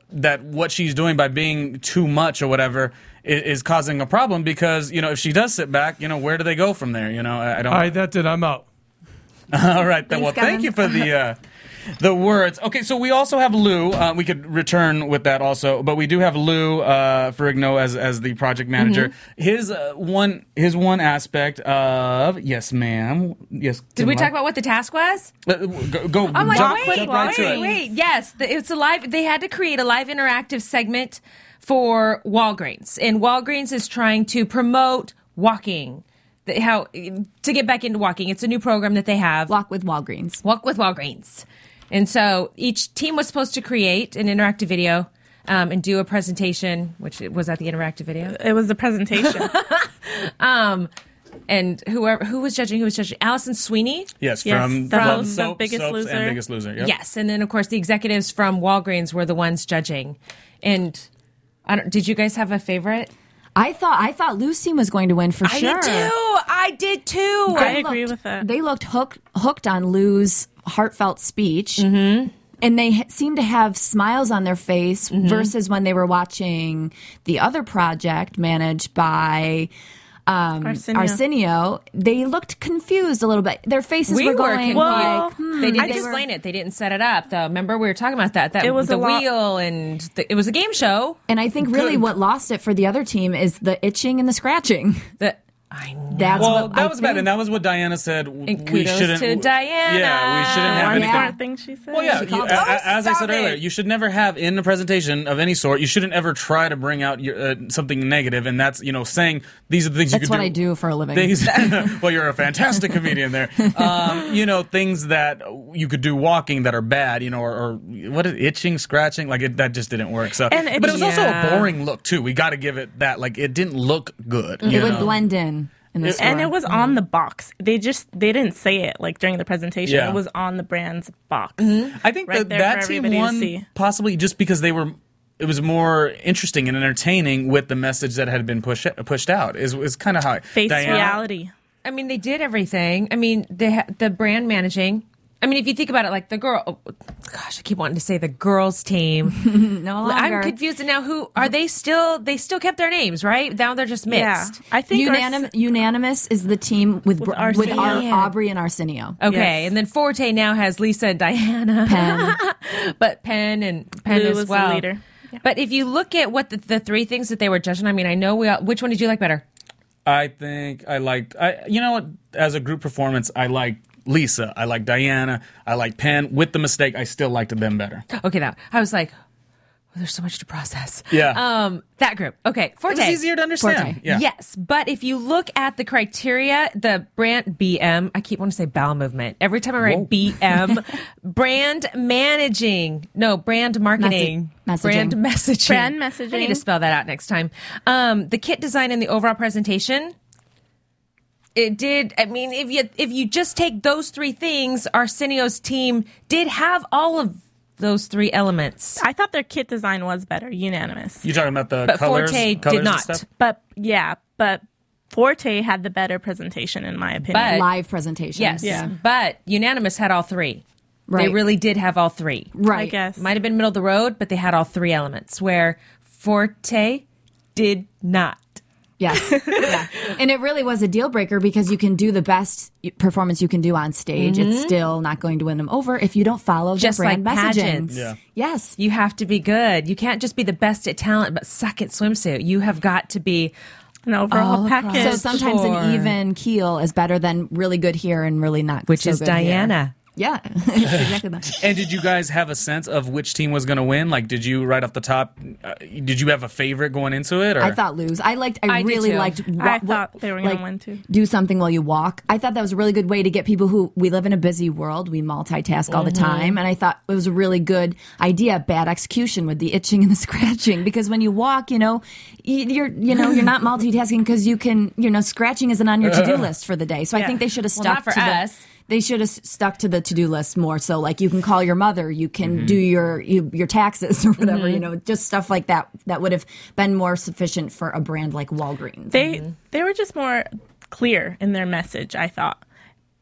that what she's doing by being too much or whatever is, is causing a problem. Because you know, if she does sit back, you know, where do they go from there? You know, I, I don't. All right, that's it. I'm out. [LAUGHS] All right, then. Thanks, well, thank you for the uh, [LAUGHS] the words. Okay, so we also have Lou. Uh, we could return with that also, but we do have Lou uh, Ferrigno as as the project manager. Mm-hmm. His uh, one his one aspect of yes, ma'am. Yes. Did we talk about what the task was? Uh, go, go I'm like, jump, wait, jump right wait, wait. Yes, the, it's a live. They had to create a live interactive segment for Walgreens, and Walgreens is trying to promote walking. How to get back into walking? It's a new program that they have. walk with Walgreens. Walk with Walgreens. And so each team was supposed to create an interactive video um, and do a presentation, which was at the interactive video. It was the presentation. [LAUGHS] And whoever who was judging, who was judging, Alison Sweeney. Yes, Yes, from the from host of Soap, Biggest Soaps Loser. and Biggest Loser. Yep. Yes, and then of course the executives from Walgreens were the ones judging. And I don't, did you guys have a favorite? I thought. I thought Lucy was going to win for I sure. I did too. I did too. I They agree looked- with that. They looked hooked hooked on Lou's heartfelt speech. Mm-hmm. And they ha- seemed to have smiles on their face Mm-hmm. versus when they were watching the other project managed by um, Arsenio. Arsenio. They looked confused a little bit. Their faces we were were going confused. like, they didn't I just- explain it. They didn't set it up. Though. Remember, we were talking about that. That It was the a lot- wheel, and the, it was a game show. And I think really Good. what lost it for the other team is the itching and the scratching. That I know. That's Well, what that I was bad, and that was what Diana said. w- And we shouldn't. to Diana. Yeah, we shouldn't have anything. Yeah. thing she said. Well, yeah. She You, called a- it. a- as I stop said earlier, you should never have in a presentation of any sort. You shouldn't ever try to bring out your, uh, something negative, and that's you know saying these are the things That's you could what do. I do for a living. Things, [LAUGHS] [LAUGHS] well, you're a fantastic comedian there. [LAUGHS] Um, you know things that you could do walking that are bad. You know, or, or what is itching, scratching, like it, that just didn't work. So, And it- but it was also a boring look too. We got to give it that. Like it didn't look good. it you would know? blend in. In the and store. it was on mm-hmm. the box. They just they didn't say it like during the presentation. Yeah. It was on the brand's box. Mm-hmm. I think right that there that team won possibly just because they were. It was more interesting and entertaining with the message that had been pushed pushed out. Is is kind of how Face Diana- reality. I mean, they did everything. I mean, they ha- the brand managing. I mean, if you think about it, like the girl. Oh, gosh, I keep wanting to say the girls team. [LAUGHS] no longer. I'm confused now. Who are they? Still, they still kept their names, right? Now they're just mixed. Yeah. I think Unanim- Ars- unanimous is the team with With Br- with Arsenio. Ar- Aubrey and Arsenio. Okay, Yes. and then Forte now has Lisa and Diana, Penn. [LAUGHS] but Penn and Penn Lou as was the well. leader. Yeah. But if you look at what the, the three things that they were judging, I mean, I know we. All, which one did you like better? I think I liked. I you know what? As a group performance, I liked Lisa. I like Diana. I like Penn. With the mistake, I still liked them better. Okay, now I was like, well, there's so much to process. Yeah. Um, that group. Okay, Forte. It was easier to understand. Forte. Yeah. Yes, but if you look at the criteria, the brand BM, I keep wanting to say bowel movement. Every time I write Whoa. BM, [LAUGHS] brand managing, no, brand marketing, Messi- messaging. brand messaging. Brand I need to spell that out next time. Um, the kit design and the overall presentation. It did. I mean, if you if you just take those three things, Arsenio's team did have all of those three elements. I thought their kit design was better, unanimous. You talking about the But colors? Forte did colors and not. But yeah, but Forte had the better presentation in my opinion. But- Live presentation. Yes, Yeah. but unanimous had all three. They really did have all three. Right. I guess. Might have been middle of the road, but they had all three elements. Where Forte did not. Yes. [LAUGHS] yeah. And it really was a deal breaker because you can do the best performance you can do on stage. It's mm-hmm. still not going to win them over if you don't follow the Just brand like messaging. pageants. Yeah. Yes. You have to be good. You can't just be the best at talent, but suck at swimsuit. You have got to be An overall package. So sometimes Sure. an even keel is better than really good here and really not which so is Diana. here. Diana. Yeah. [LAUGHS] exactly that. And did you guys have a sense of which team was going to win? Like, did you right off the top? Uh, did you have a favorite going into it? Or I thought lose. I liked. I, I really liked. wa- I thought they were gonna win too. Do something while you walk. I thought that was a really good way to get people who we live in a busy world. We multitask all the Mm-hmm. time, and I thought it was a really good idea. Bad execution with the itching and the [LAUGHS] scratching because when you walk, you know, you're you know you're not [LAUGHS] multitasking because you can you know scratching isn't on your to do list for the day. So I think they should have Well, stuck not for to us. the. They should have stuck to the to-do list more. So, like, you can call your mother, you can mm-hmm. do your you, your taxes [LAUGHS] or whatever. You mm-hmm. know, just stuff like that. That would have been more sufficient for a brand like Walgreens. they mm-hmm. they were just more clear in their message. I thought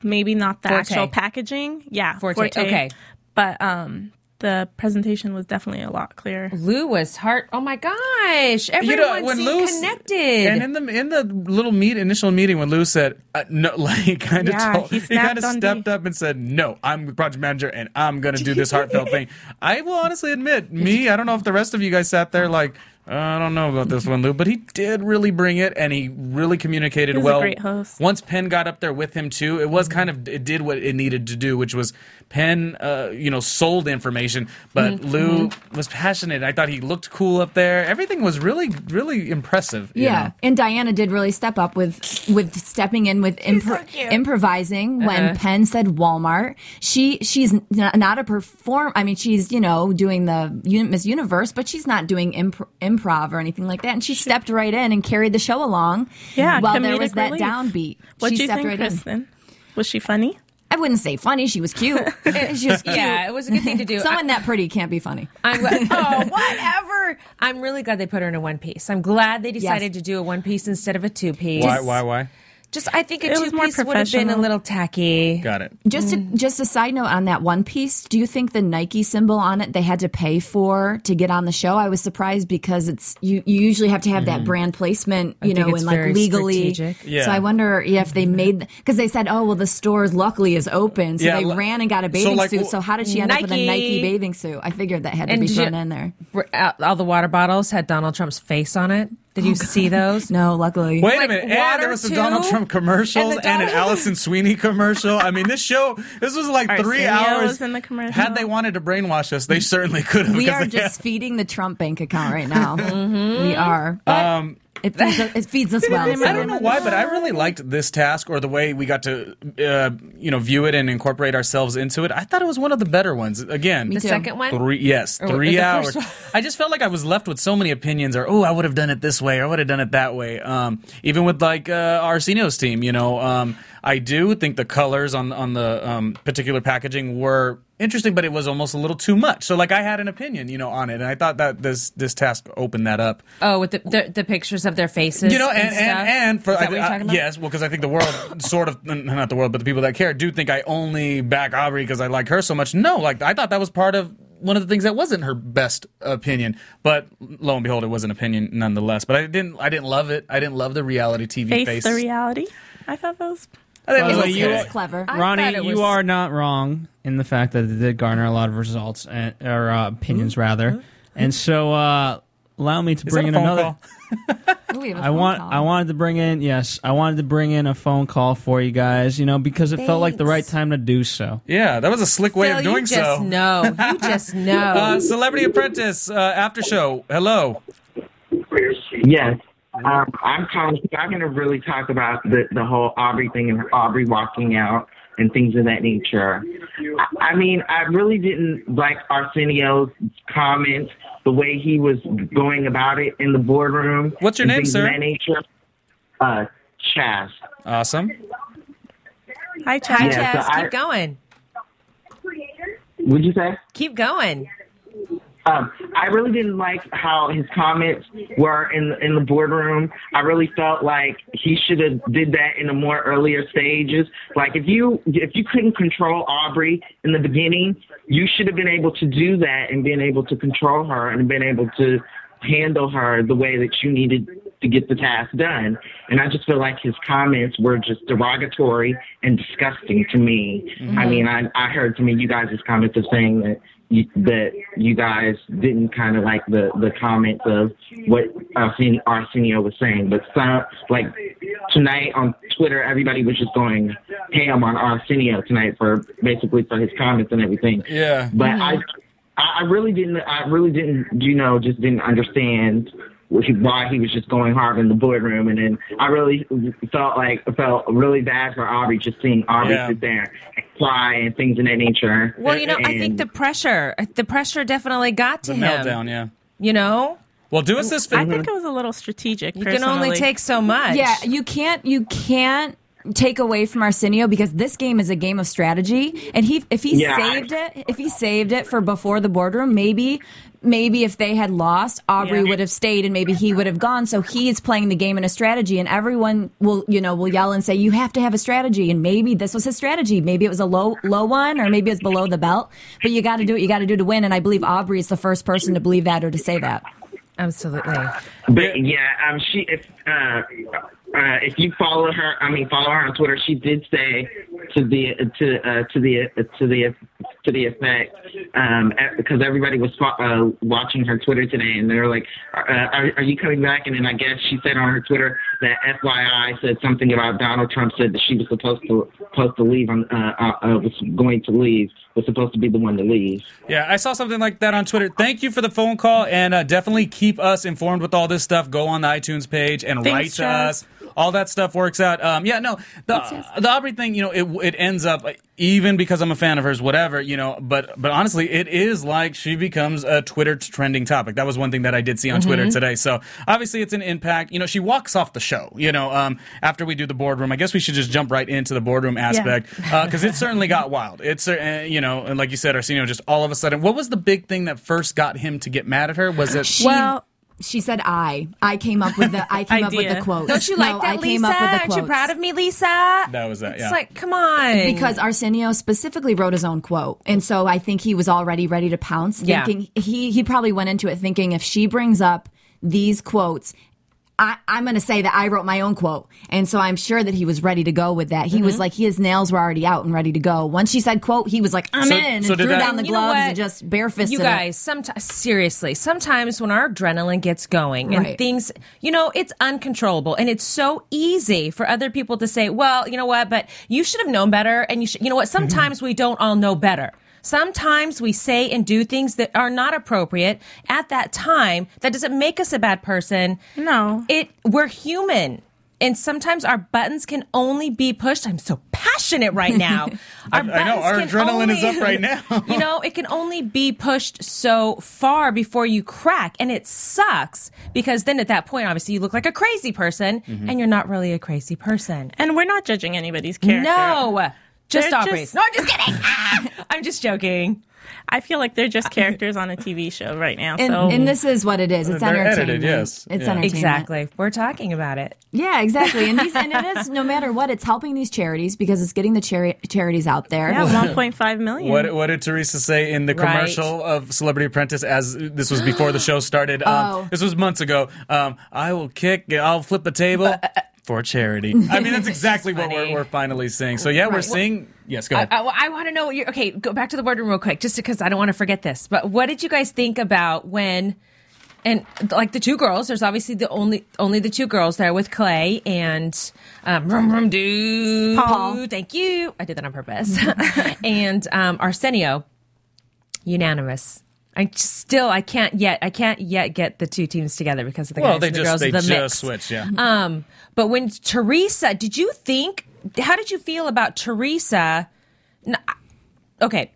maybe not the Forte. actual packaging. Yeah, Forte, okay. but um, the presentation was definitely a lot clearer. Lou was heart. Oh my gosh! you Everyone know when seemed Lou connected. and in the in the little meet initial meeting when Lou said uh, no, [LAUGHS] like he kind of Yeah, told, he he, kind of stepped D. up and said no, I'm the project manager and I'm gonna do this heartfelt thing. [LAUGHS] I will honestly admit, me, I don't know if the rest of you guys sat there like. I don't know about this one, Lou, but he did really bring it, and he really communicated He was a well. great host. Once Penn got up there with him too, it was kind of it did what it needed to do, which was Penn, uh, you know, sold information, but Mm-hmm. Lou was passionate. I thought he looked cool up there. Everything was really, really impressive. you Yeah, know? and Diana did really step up with with stepping in with impro- improvising when Penn said Walmart. She she's not a perform. I mean, she's you know doing the Miss Universe, but she's not doing imp- improv or anything like that. And she stepped right in and carried the show along. Yeah, while there was that relief. downbeat. What she do you stepped think, right in. Kristen? Was she funny? I wouldn't say funny. She was cute. [LAUGHS] she was cute. yeah, it was a good thing to do. Someone that pretty can't be funny. I'm glad, [LAUGHS] oh, whatever. I'm really glad they put her in a one piece. I'm glad they decided to do a one piece instead of a two piece. Why? Why? Why? Just, I think a It two was more piece would have been a little tacky. Got it. Just a, just a side note on that one piece. Do you think the Nike symbol on it they had to pay for to get on the show? I was surprised because it's you. You usually have to have that brand placement, you think know, and like legally. strategic. Yeah. So I wonder if they made because they said, oh well, the store luckily is open, so Yeah, they li- ran and got a so, bathing like, suit. w- So how did she end up with a Nike. Nike bathing suit? I figured that had to And be did thrown you- in there. Uh, All the water bottles had Donald Trump's face on it. Did you see those? No, luckily. Wait Like a minute. And there was some too? Donald Trump commercials And and, an Alison [LAUGHS] Sweeney commercial. I mean, this show, this was like three hours. in the commercial. Had they wanted to brainwash us, they certainly could have. We are just had- feeding the Trump bank account right now. [LAUGHS] Mm-hmm. We are. Um, It feeds, us- it feeds us [LAUGHS] well. I don't know why, but I really liked this task or the way we got to, uh, you know, view it and incorporate ourselves into it. I thought it was one of the better ones. Again, The second one? Three, yes, Or three the hours. first? I just felt like I was left with so many opinions, or oh, I would have done it this way, or I would have done it that way. Um, even with like uh, Arsenio's team, you know, um, I do think the colors on on the um, particular packaging were interesting, but it was almost a little too much. So like I had an opinion, you know, on it, and I thought that this this task opened that up. Oh, with the, the, the pictures of their faces. You know, and and, and, stuff? and for Is that I- what you're I- talking about? yes, well, because I think the world [LAUGHS] sort of not the world, but the people that care do think I only back Aubrey because I like her so much. No, like I thought that was part of one of the things that wasn't her best opinion, but lo and behold, it was an opinion nonetheless. But I didn't, I didn't love it. I didn't love the reality TV Face face. the reality. I thought that was I think it was Well, you- It's clever. Ronnie, thought it you was- are not wrong in the fact that it did garner a lot of results and, or uh, opinions, rather. And so, uh, allow me to Is bring that in phone another. call? [LAUGHS] Ooh, we a I phone want. call. I wanted to bring in. Yes, I wanted to bring in a phone call for you guys. You know, because it felt like the right time to do so. Yeah, that was a slick way Phil, of doing you just so. know. You [LAUGHS] just know. Uh, Celebrity Apprentice uh, after show. Hello. Yes. Um, I'm calling. I'm going to really talk about the the whole Aubrey thing and Aubrey walking out and things of that nature. I, I mean, I really didn't like Arsenio's comments, the way he was going about it in the boardroom. What's your and name, sir? Of that nature. Uh, Chaz. Awesome. Hi, Chad. Hi, Yeah, Chaz. so I- Keep going. Would you say? Keep going. Um, I really didn't like how his comments were in in the boardroom. I really felt like he should have did that in the more earlier stages. Like if you if you couldn't control Aubrey in the beginning, you should have been able to do that and been able to control her and been able to handle her the way that you needed to get the task done. And I just feel like his comments were just derogatory and disgusting to me. I mean, I, I heard some of you guys' comments of saying that you, that you guys didn't kind of like the, the comments of what Arsenio, Arsenio was saying, but some, like tonight on Twitter, everybody was just going ham on Arsenio tonight for basically for his comments and everything. Yeah. But mm-hmm. I, I really didn't. I really didn't. You know, just didn't understand wh- why he was just going hard in the boardroom, and then I really felt like felt really bad for Aubrey just seeing Aubrey Yeah. sit there and cry and things of that nature. Well, you know, I think the pressure, the pressure definitely got to The him. meltdown, yeah. You know, Well, do us this I think it was a little strategic. you can only take so much. Yeah, you can't you can't take away from Arsenio because this game is a game of strategy. And he if he Yeah. saved it, if he saved it for before the boardroom, maybe maybe if they had lost, Aubrey Yeah. would have stayed and maybe he would have gone. So he is playing the game in a strategy and everyone will, you know, will yell and say, You have to have a strategy and maybe this was his strategy. Maybe it was a low low one or maybe it's below the belt. But you gotta do what you gotta do to win. And I believe Aubrey is the first person to believe that or to say that. absolutely. But yeah, um, she if uh, uh, if you follow her, I mean follow her on Twitter. She did say to the to uh, to the to the to the effect um, eh, because everybody was uh, watching her Twitter today, and they were like, uh, are, "Are you coming back?" And then I guess she said on her Twitter that FYI said something about Donald Trump said that she was supposed to supposed to leave on uh, uh, uh, was going to leave was supposed to be the one to leave. Yeah, I saw something like that on Twitter. Thank you for the phone call, and uh, definitely keep us informed with all this stuff. Go on the iTunes page and Thanks, write to Chaz. us. All that stuff works out. Um, yeah, no, the the Aubrey thing, you know, it it ends up even because I'm a fan of hers, whatever, you know. But but honestly, it is like she becomes a Twitter trending topic. That was one thing that I did see on Twitter today. So obviously, it's an impact. You know, she walks off the show. You know, um, after we do the boardroom, I guess we should just jump right into the boardroom aspect because it [LAUGHS] certainly got wild. It's uh, you know, and like you said, Arsenio just all of a sudden. What was the big thing that first got him to get mad at her? Was it? She, Well- she said I. I came up with the I [LAUGHS] came up with the quote. quotes. Don't you No, like that, I came Lisa? up with the Aren't you proud of me, Lisa? That was that. It's Yeah. like, come on. Because Arsenio specifically wrote his own quote, and so I think he was already ready to pounce. Yeah. Thinking he he probably went into it thinking if she brings up these quotes. I, I'm going to say that I wrote my own quote. And so I'm sure that he was ready to go with that. He Mm-hmm. was like, his nails were already out and ready to go. Once she said quote, he was like, I'm So- in, and so threw that- down the gloves and just barefisted You guys, sometimes seriously, sometimes when our adrenaline gets going and Right. things, you know, it's uncontrollable, and it's so easy for other people to say, "Well, you know what? But you should have known better." And you should, you know what? Sometimes we don't all know better. Sometimes we say and do things that are not appropriate at that time. That doesn't make us a bad person. No. It we're human. And sometimes our buttons can only be pushed. I'm so passionate right now. [LAUGHS] Our I know, our buttons can adrenaline is up right now. [LAUGHS] you know, it can only be pushed so far before you crack. And it sucks because then at that point, obviously, you look like a crazy person Mm-hmm. and you're not really a crazy person. And we're not judging anybody's character. No, just They're Aubrey's. just- No, I'm just kidding. [LAUGHS] Ah, I'm just joking. I feel like they're just characters on a TV show right now. And, so and this is what it is. It's They're entertainment. edited, yes. It's Yeah. entertainment. Exactly. We're talking about it. Yeah, exactly. And these and it [LAUGHS] is no matter what, it's helping these charities because it's getting the chari- charities out there. yeah, [LAUGHS] 1.5 million. What, what did Teresa say in the Right. commercial of Celebrity Apprentice? As this was before the show started, um, Oh. this was months ago. Um, I will kick, I'll flip the table for charity. [LAUGHS] I mean, that's exactly what we're, we're finally seeing. So yeah, we're seeing. Yes, go I, ahead. I, want to know what you're. Okay, go back to the boardroom real quick, just because I don't want to forget this. But what did you guys think about when, and like the two girls? There's obviously the only only the two girls there with Clay and um, Rum Rum Doo. Paul. Thank you. I did that on purpose. [LAUGHS] and um, Arsenio, unanimous. I just, still I can't yet I can't yet get the two teams together because of the well, guys and the just girls they the just mix. switched. Yeah. Um, but when Teresa, did you think? How did you feel about Teresa? n- Okay,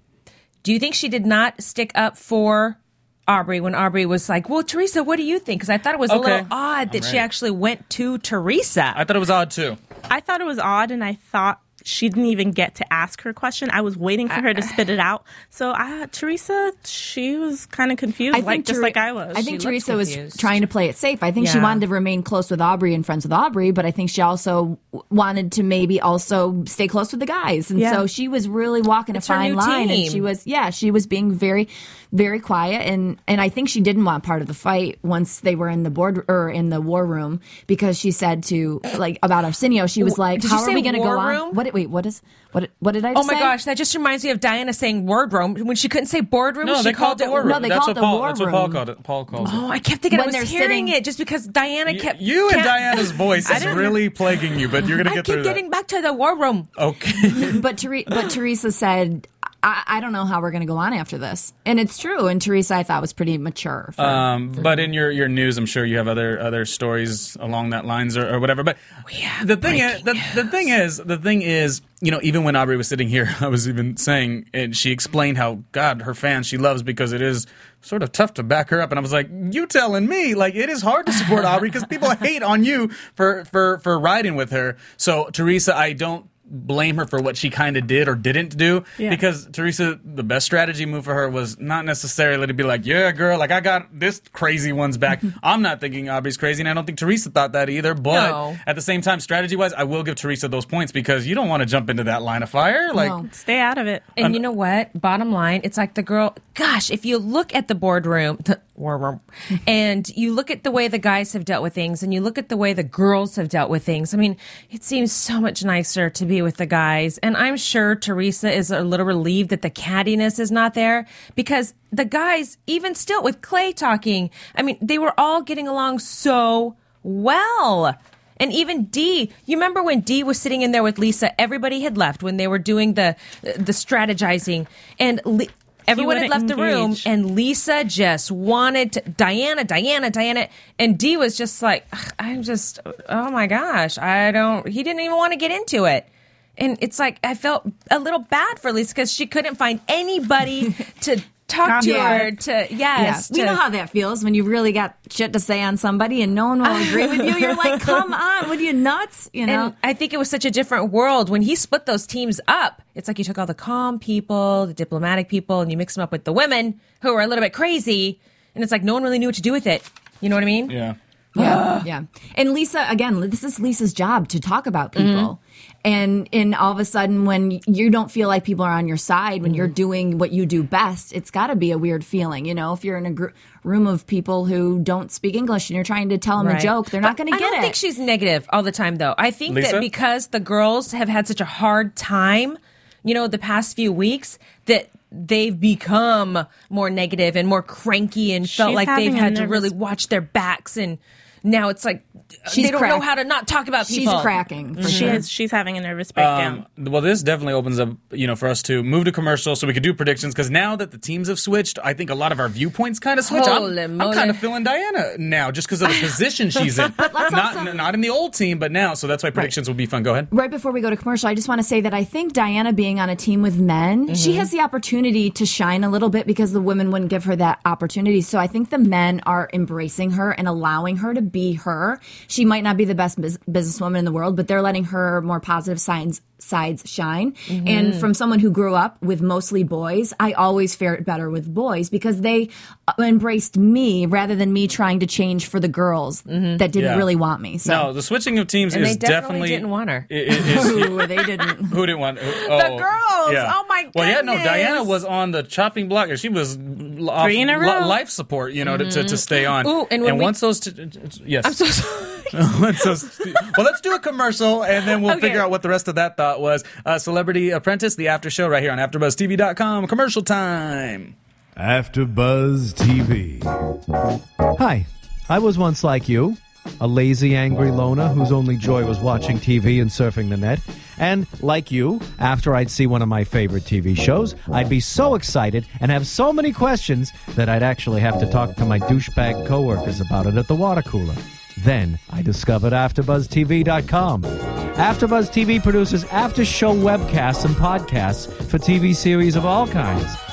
do you think she did not stick up for Aubrey when Aubrey was like, "Well, Teresa, what do you think?" Because I thought it was a little odd that she actually went to Teresa. I thought it was odd too. I thought it was odd, and I thought she didn't even get to ask her question. I was waiting for her to spit it out. So I, Teresa, she was kind of confused, I like just like I was. I think looked Teresa was trying to play it safe. I think she wanted to remain close with Aubrey and friends with Aubrey, but I think she also wanted to maybe also stay close with the guys. And Yeah. so she was really walking It's a fine line. team. And she was, yeah, she was being very, very quiet. And and I think she didn't want part of the fight once they were in the board or in the war room because she said to like about Arsenio, she was like, did "How are we going to go war on?" room? What? Wait, what is what? What did I? Say? Oh my say? gosh, that just reminds me of Diana saying boardroom when she couldn't say boardroom. No, she they called it the war room. No, they that's called what it the Paul. war That's what Paul called it. Paul calls Oh, it. I kept thinking When I was they're hearing sitting- it just because Diana kept. You and kept- Diana's voice [LAUGHS] is really plaguing you, but you're gonna I get keep through getting back to the war room. Okay. but Tere- but Teresa said, I, "I don't know how we're going to go on after this," and it's true. And Teresa, I thought was pretty mature. For, Um, but in your, your news, I'm sure you have other other stories along that lines or, or whatever. But the thing is, the, the thing is, the thing is, you know, even when Aubrey was sitting here, [LAUGHS] I was even saying, and she explained how God, her fans she loves because it is sort of tough to back her up. And I was like, you telling me, like it is hard to support Aubrey because people hate on you for for for riding with her. So Teresa, I don't blame her for what she kind of did or didn't do Yeah. because Teresa, the best strategy move for her was not necessarily to be like, yeah, girl, like I got this crazy one's back. [LAUGHS] I'm not thinking Aubrey's crazy, and I don't think Teresa thought that either. But No. at the same time, strategy wise, I will give Teresa those points because you don't want to jump into that line of fire. Like, No. Stay out of it. And you know what? Bottom line, it's like the girl. Gosh, if you look at the boardroom, the [LAUGHS] and you look at the way the guys have dealt with things, and you look at the way the girls have dealt with things, I mean, it seems so much nicer to be with the guys. And I'm sure Teresa is a little relieved that the cattiness is not there because the guys, even still with Clay talking, I mean, they were all getting along so well. And even Dee, you remember when Dee was sitting in there with Lisa? Everybody had left when they were doing the the strategizing, and Le- everyone had left wouldn't the room. And Lisa just wanted to, Diana, Diana, Diana, and Dee was just like, I'm just, oh my gosh, I don't. He didn't even want to get into it. And it's like I felt a little bad for Lisa because she couldn't find anybody [LAUGHS] to talk to Yeah. her. To yeah, yes, we know how that feels when you really got shit to say on somebody and no one will agree with you. You're like, [LAUGHS] come on, what are you nuts? You know. And I think it was such a different world when he split those teams up. It's like you took all the calm people, the diplomatic people, and you mix them up with the women who were a little bit crazy. And it's like no one really knew what to do with it. You know what I mean? yeah. Yeah, yeah. And Lisa, again, this is Lisa's job to talk about people. Mm-hmm. And and all of a sudden, when you don't feel like people are on your side, when you're mm-hmm. doing what you do best, it's got to be a weird feeling. You know, if you're in a gr- room of people who don't speak English and you're trying to tell them a joke, they're not going to get it I don't it. think she's negative all the time, though. I think Lisa? that because the girls have had such a hard time, you know, the past few weeks, that they've become more negative and more cranky and felt She's like they've having a had to really watch their backs and. Now it's like She's they don't know how to not talk about she's people. cracking. For She is. She's having a nervous breakdown. Um, well, this definitely opens up, you know, for us to move to commercial so we could do predictions. Because now that the teams have switched, I think a lot of our viewpoints kind of switch. Holy I'm, I'm kind of feeling Diana now, just because of the [LAUGHS] position she's in. [LAUGHS] let's not also- not in the old team, but now. So that's why predictions will be fun. Go ahead. right before we go to commercial, I just want to say that I think Diana being on a team with men, she has the opportunity to shine a little bit because the women wouldn't give her that opportunity. So I think the men are embracing her and allowing her to be her. She might not be the best bus- businesswoman in the world, but they're letting her more positive signs sides shine. Mm-hmm. And from someone who grew up with mostly boys, I always fared better with boys because they uh, embraced me rather than me trying to change for the girls mm-hmm. that didn't Yeah. really want me. So No, the switching of teams And is they definitely didn't want her. i- i- is- Ooh, they didn't. Who didn't want? Oh, the girls! Yeah. Oh, my god. Well, yeah, no. Diana was on the chopping block. She was off Three in a row. life support, you know, to, to, to mm-hmm. stay on. Ooh, and when we- once those, t- t- t- yes, I'm so sorry. [LAUGHS] Once those- well, let's do a commercial, and then we'll Okay. figure out what the rest of that thought was. Uh, Celebrity Apprentice, the after show, right here on AfterBuzzTV.com. Commercial time. After Buzz TV. Hi, I was once like you, a lazy, angry loner whose only joy was watching TV and surfing the net. And like you, after I'd see one of my favorite TV shows, I'd be so excited and have so many questions that I'd actually have to talk to my douchebag coworkers about it at the water cooler. Then I discovered AfterBuzzTV.com. AfterBuzz TV produces after-show webcasts and podcasts for TV series of all kinds.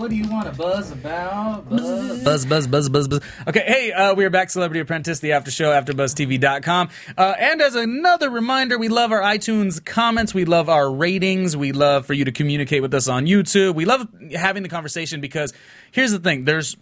What do you want to buzz about? Buzz, buzz, buzz, buzz, buzz. buzz. Okay, hey, uh, we are back, Celebrity Apprentice, the after show, AfterBuzzTV.com. Uh, and as another reminder, we love our iTunes comments. We love our ratings. We love for you to communicate with us on YouTube. We love having the conversation because here's the thing: there's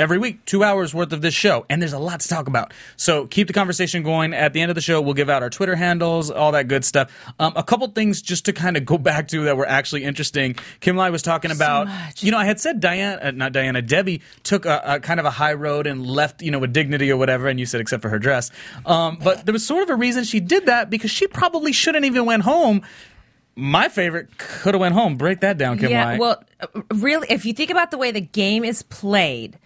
every week two hours worth of this show and there's a lot to talk about. So keep the conversation going. At the end of the show we'll give out our twitter handles all that good stuff. Um, a couple things just to kind of go [LAUGHS] back to that were actually interesting. Kim lai was talking about you know i had said diana uh, not diana debbie took a, a kind of a high road and left you know with dignity or whatever and you said except for her dress. Um, but there was sort of a reason she did that because she probably shouldn't even went home. My favorite could have went home. Break that down kim yeah, Lai. well, uh, really, if you think about the way the game is played,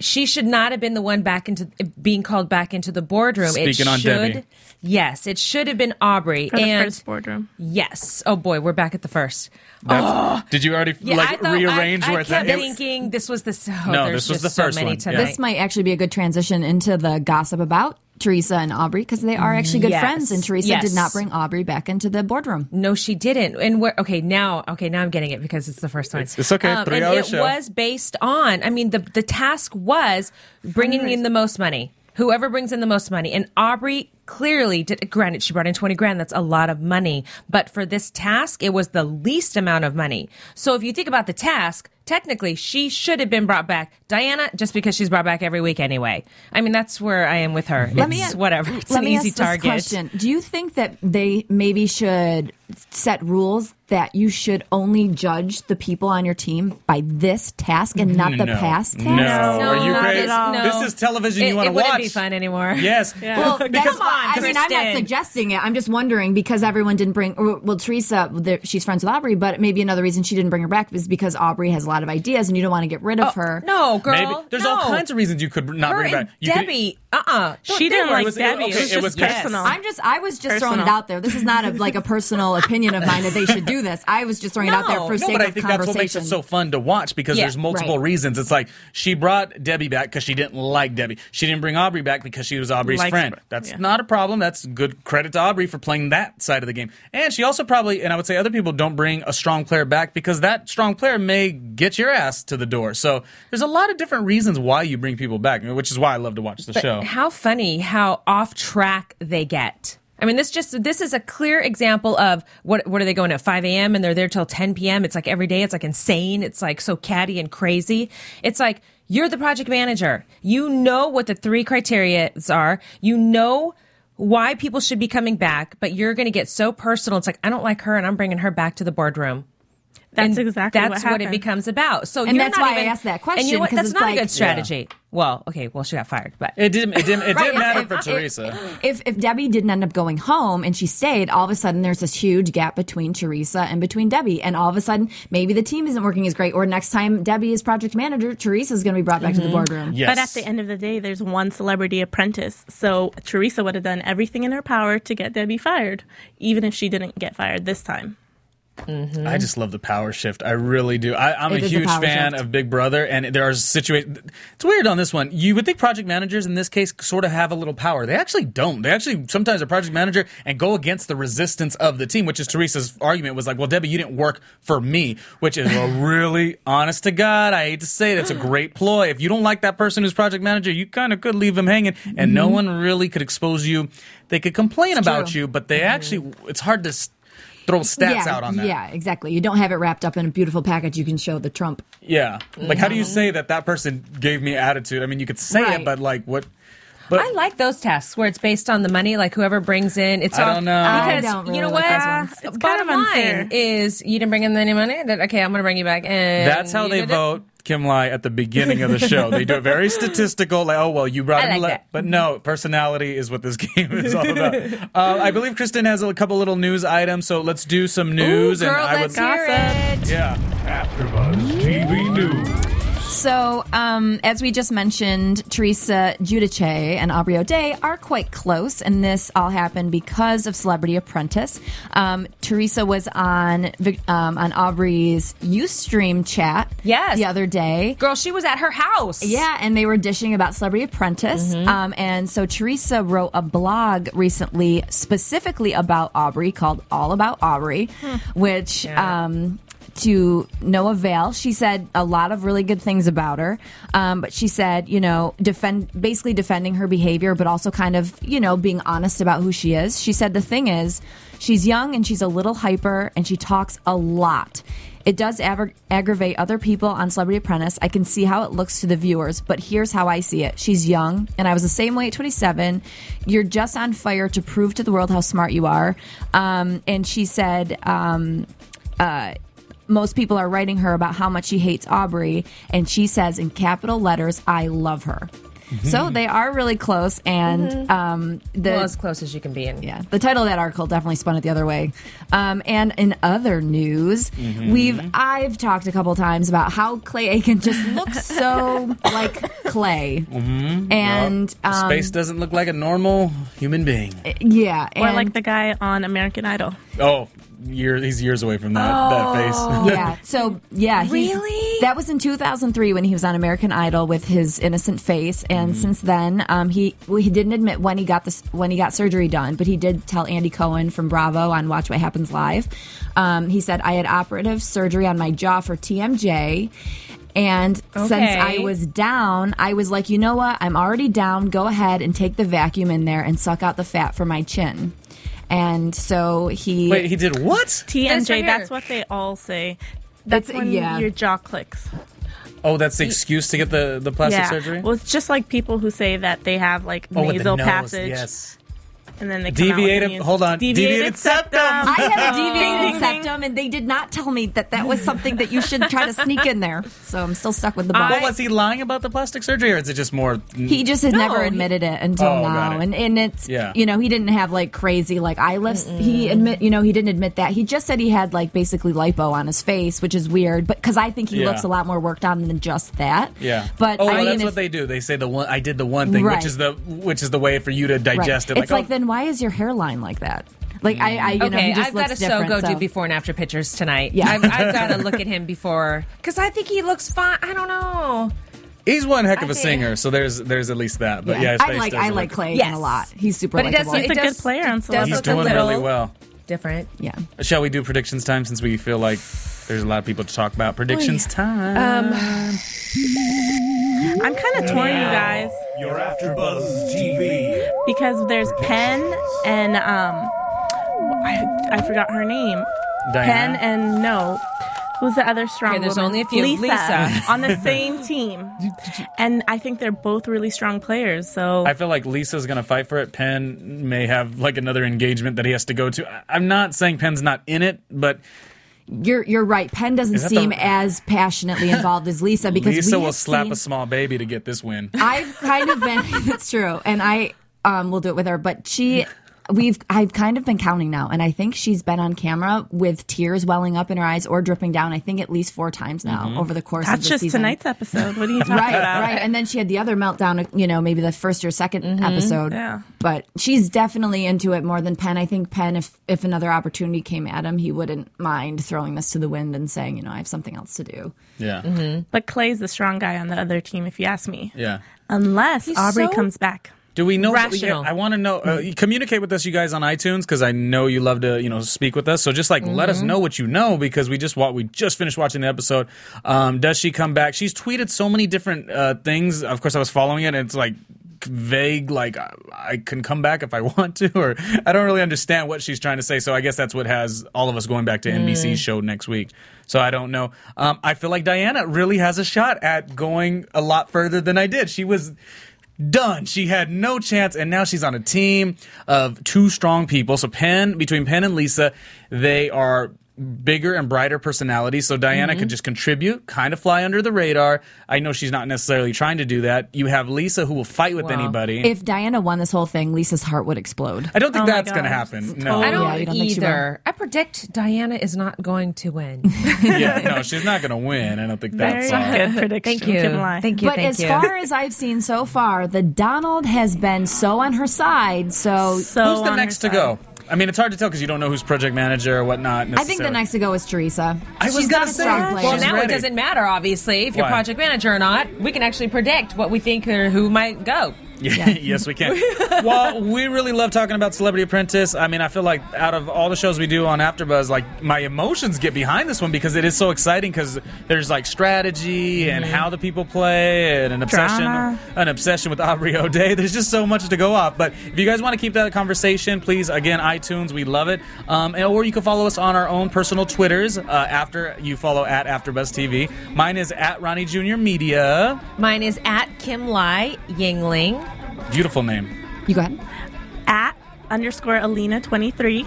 she should not have been the one back into being called back into the boardroom. it Speaking on should, Debbie. Yes, it should have been Aubrey. For the and first boardroom. yes, oh boy, we're back at the first. That's- oh. did you already Yeah, I like thought, rearrange I, where I it's at? kept thinking this was the. Oh, No, this was just the so first many one. tonight. This might actually be a good transition into the gossip about Teresa and Aubrey because they are actually good Yes. friends, and Teresa Yes. did not bring Aubrey back into the boardroom. No, she didn't. And we're okay now. Okay, now I'm getting it because it's the first time. It's- it's okay. Um, and Three-hour it show. was based on. I mean, the the task was bringing in the most money. Whoever brings in the most money, and Aubrey clearly did. Granted, she brought in twenty grand. That's a lot of money. But for this task, it was the least amount of money. So if you think about the task, technically she should have been brought back. Diana, just because she's brought back every week anyway. I mean, that's where I am with her. Let me It's a- whatever. It's Let an me easy ask this target. question: Do you think that they maybe should set rules that you should only judge the people on your team by this task and not the No. past task? No. Are you not crazy? at all. This is television you wanna watch. It wouldn't watch. be fun anymore. [LAUGHS] Yes. Well, [LAUGHS] that's, Because- I mean, I'm not suggesting it. I'm just wondering because everyone didn't bring. Well, Teresa, she's friends with Aubrey, but maybe another reason she didn't bring her back is because Aubrey has a lot of ideas, and you don't want to get rid of oh, her. Oh, No, girl. Maybe there's all kinds of reasons you could not Her bring her back. You could- Debbie, uh, uh She didn't like was- it- Debbie. okay, it was it just was just- personal. I'm just, I was just throwing it out there. This is not a, like a personal opinion of mine that they should do this. I was just throwing it out there No. for no, sake but I of think that's what makes it so fun to watch because Yeah, there's multiple right. reasons. It's like she brought Debbie back because she didn't like Debbie. She didn't bring Aubrey back because she was Aubrey's Likes friend. her. That's Yeah. not a problem. That's good credit to Aubrey for playing that side of the game. And she also probably, and I would say other people don't bring a strong player back because that strong player may get your ass to the door. So there's a lot of different reasons why you bring people back, which is why I love to watch the But show. How funny how off track they get. I mean, this just this is a clear example of what what are they going at 5 a.m. and they're there till 10 p.m. It's like every day. It's like insane. It's like so catty and crazy. It's like you're the project manager. You know what the three criteria are. You know why people should be coming back, but you're going to get so personal. It's like I don't like her, and I'm bringing her back to the boardroom. That's And exactly that's what what, it becomes about. So And you're that's not why I asked that question. And you know what? That's not like- a good strategy. Well, okay, well she got fired, but It didn't. It didn't. It Right, didn't matter if- for if- Teresa. If if Debbie didn't end up going home and she stayed, all of a sudden there's this huge gap between Teresa and between Debbie, and all of a sudden maybe the team isn't working as great. Or next time Debbie is project manager, Teresa is going to be brought back to the mm-hmm. boardroom. Yes. But at the end of the day, there's one celebrity apprentice. So Teresa would have done everything in her power to get Debbie fired, even if she didn't get fired this time. I mm-hmm. just love the power shift. I really do. I, I'm It a is a huge fan shift. of Big Brother, and there are situations. It's weird on this one. You would think project managers in this case sort of have a little power. They actually don't. They actually sometimes are project manager and go against the resistance of the team, which is Teresa's argument was like, "Well, Debbie, you didn't work for me," which is a [LAUGHS] really honest to God. I hate to say it, it's a great ploy. If you don't like that person who's project manager, you kind of could leave them hanging, and no mm-hmm. one really could expose you. They could complain about true. you, but they mm-hmm. actually, it's hard to. Throw stats yeah, out on that. yeah, exactly. You don't have it wrapped up in a beautiful package. You can show the Trump. Yeah. Like, how do you mm-hmm. say that that person gave me attitude? I mean, you could say Right. it, but like, what? But I like those tasks where it's based on the money, like whoever brings in. It's I all don't know. I because don't you know really what? like those ones. It's kind Bottom of line is you didn't bring in any money. That okay, I'm going to bring you back. And That's how they did it. vote. Kim Lai at the beginning of the show. They do it very [LAUGHS] statistical, like, oh, well, you brought I him. like le-" But no, personality is what this [LAUGHS] game is all about. [LAUGHS] uh, I believe Kristen has a couple little news items, so let's do some news. Ooh, girl, and I let's would, hear it. Yeah. AfterBuzz TV News. So, um, as we just mentioned, Teresa Giudice and Aubrey O'Day are quite close, and this all happened because of Celebrity Apprentice. Um, Teresa was on um, on Aubrey's UStream chat Yes. the other day. Girl, she was at her house. Yeah, and they were dishing about Celebrity Apprentice. Um, and so Teresa wrote a blog recently specifically about Aubrey called All About Aubrey, which. Um, to no avail. She said a lot of really good things about her, um, but she said, you know, defend basically defending her behavior, but also kind of, you know, being honest about who she is. She said the thing is, she's young and she's a little hyper and she talks a lot. It does aggra- aggravate other people on Celebrity Apprentice. I can see how it looks to the viewers, but here's how I see it. She's young, and I was the same way at 27. You're just on fire to prove to the world how smart you are. Um, and she said, um, uh, most people are writing her about how much she hates Aubrey, and she says in capital letters, I love her. So they are really close, and um, the Well, as close as you can be. In. yeah, the title of that article definitely spun it the other way. Um, and in other news, we've I've talked a couple times about how Clay Aiken just looks so [LAUGHS] like Clay, and um, Space doesn't look like a normal human being. yeah, Or and, like the guy on American Idol. Oh, year, he's years away from that, that face. [LAUGHS] yeah. So yeah, he- Really? That was in 2003 when he was on American Idol with his innocent face, and since then, um, he well, he didn't admit when he got this when he got surgery done, but he did tell Andy Cohen from Bravo on Watch What Happens Live. Um, he said, "I had operative surgery on my jaw for TMJ." And since I was down, I was like, you know what? I'm already down. Go ahead and take the vacuum in there and suck out the fat for my chin. And so he Wait, he did what? TMJ, right that's what they all say. That's It's- when yeah. your jaw clicks. Oh, that's the excuse to get the, the plastic yeah. surgery? Well, it's just like people who say that they have like oh, with the nasal passage, Yes. And then they come out with Deviated- the- hold on, deviated septum. I have [LAUGHS] a Ding, deviated ding, ding. septum, and they did not tell me that that was something that you should try to sneak in there. So I'm still stuck with the bug. Well, was he lying about the plastic surgery, or is it just more? he just has No, never he- admitted it until Oh, now, it. and and it's Yeah. you know he didn't have like crazy like eye lifts. He admit you know he didn't admit that. He just said he had like basically lipo on his face, which is weird, but because I think he Yeah. looks a lot more worked on than just that. Yeah. but oh, I well, mean, that's if- what they do. They say the one I did the one thing, Right. which is the which is the way for you to right. digest it. It's like, oh, then why is your hairline like that? Like I, I you know, Okay, he just I've got to so go so. do before and after pictures tonight. Yeah. I've, I've got to [LAUGHS] look at him before because I think he looks fine. I don't know. he's one heck of a singer, so there's there's at least that. But yeah, his I like I like Clay Yes. a lot. He's super But it does. It He's a good does, player on does Celebrity. He's doing really well. Different. yeah. Shall we do predictions time since we feel like there's a lot of people to talk about? Predictions time. I'm kind of torn, you guys, You're after Buzz TV. because there's Penn and um, I, I forgot her name. Penn and no. Who's the other strong Okay, there's woman? only a few. Lisa, Lisa. [LAUGHS] on the same [LAUGHS] team, and I think they're both really strong players. So I feel like Lisa's going to fight for it. Penn may have like another engagement that he has to go to. I- I'm not saying Penn's not in it, but You're you're right. Penn doesn't seem the- as passionately involved as Lisa because Lisa will slap seen- a small baby to get this win. I've kind of been. [LAUGHS] It's true, and I um will do it with her. But she, we've I've kind of been counting now, and I think she's been on camera with tears welling up in her eyes or dripping down. I think at least four times now Mm-hmm. over the course of that's the just season. tonight's episode. What are you [LAUGHS] talking Right, about? right, and then she had the other meltdown. You know, maybe the first or 2nd episode. Yeah. but she's definitely into it more than Penn. I think Penn, if if another opportunity came at him, he wouldn't mind throwing this to the wind and saying, you know, I have something else to do. Yeah. But Clay's the strong guy on the other team, if you ask me. Yeah. Unless Aubrey so- comes back. Do we know? Rational. I want to know. Uh, communicate with us, you guys, on iTunes, because I know you love to, you know, speak with us. So just like let us know what you know, because we just wa- we just finished watching the episode. Um, does she come back? She's tweeted so many different uh, things. Of course, I was following it. and It's like vague, like I- I can come back if I [LAUGHS] want to, or I don't really understand what she's trying to say. So I guess that's what has all of us going back to NBC's show next week. So I don't know. Um, I feel like Diana really has a shot at going a lot further than I did. She was done. She had no chance, and now she's on a team of two strong people. So Penn, between Penn and Lisa, they are bigger and brighter personality. So Diana Mm-hmm. could just contribute, kind of fly under the radar. I know she's not necessarily trying to do that. You have Lisa who will fight with anybody. If Diana won this whole thing, Lisa's heart would explode. I don't think Oh that's going to happen. it's No. totally- I don't Yeah, don't think she will? either. I predict Diana is not going to win. [LAUGHS] yeah, no, she's not going to win. I don't think Very that's uh, good prediction. Thank you. Kim Lai. Thank you. But thank as you. far as I've seen so far, the Donald has been so on her side. So So Who's the next to go? I mean, it's hard to tell because you don't know who's project manager or whatnot. I think the next to go is Teresa. I was She's gonna not a say, strong well, player. Well, She's now ready. it doesn't matter, obviously, if you're Why? project manager or not. We can actually predict what we think or who might go. [LAUGHS] yes, we can. [LAUGHS] well, we really love talking about Celebrity Apprentice. I mean, I feel like out of all the shows we do on AfterBuzz, like my emotions get behind this one because it is so exciting. Because there's like strategy and how the people play and an obsession, Drama. an obsession with Aubrey O'Day. There's just so much to go off. But if you guys want to keep that conversation, please again iTunes, we love it. Um, and, or you can follow us on our own personal Twitters uh, after you follow at AfterBuzz TV. Mine is at Ronnie Junior Media. Mine is at Kim Lai Yingling. Beautiful name. You go ahead. At underscore Alina twenty three.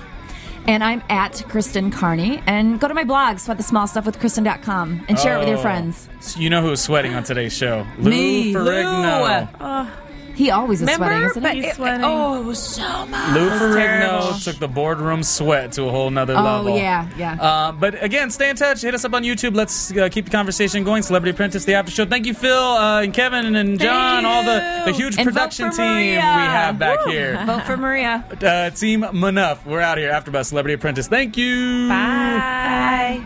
And I'm at Kristen Carney. And go to my blog, sweatthesmallstuffwithkristen.com, and share it with your Oh. friends. So you know who was sweating on today's show? Lou Me. Ferrigno. Oh. He always is Remember? sweating, isn't But he? It- sweating. oh, it was so much. Lou Ferrigno took the boardroom sweat to a whole nother level. Oh, level. yeah, yeah. Uh, but again, stay in touch. Hit us up on YouTube. Let's uh, keep the conversation going. Celebrity Apprentice, the after show. Thank you, Phil uh, and Kevin and John, all the, the huge And vote production for team we Maria. have back here. Vote for Maria. Uh, team Manuff. We're out here. after AfterBuzz Celebrity Apprentice. Thank you. Bye.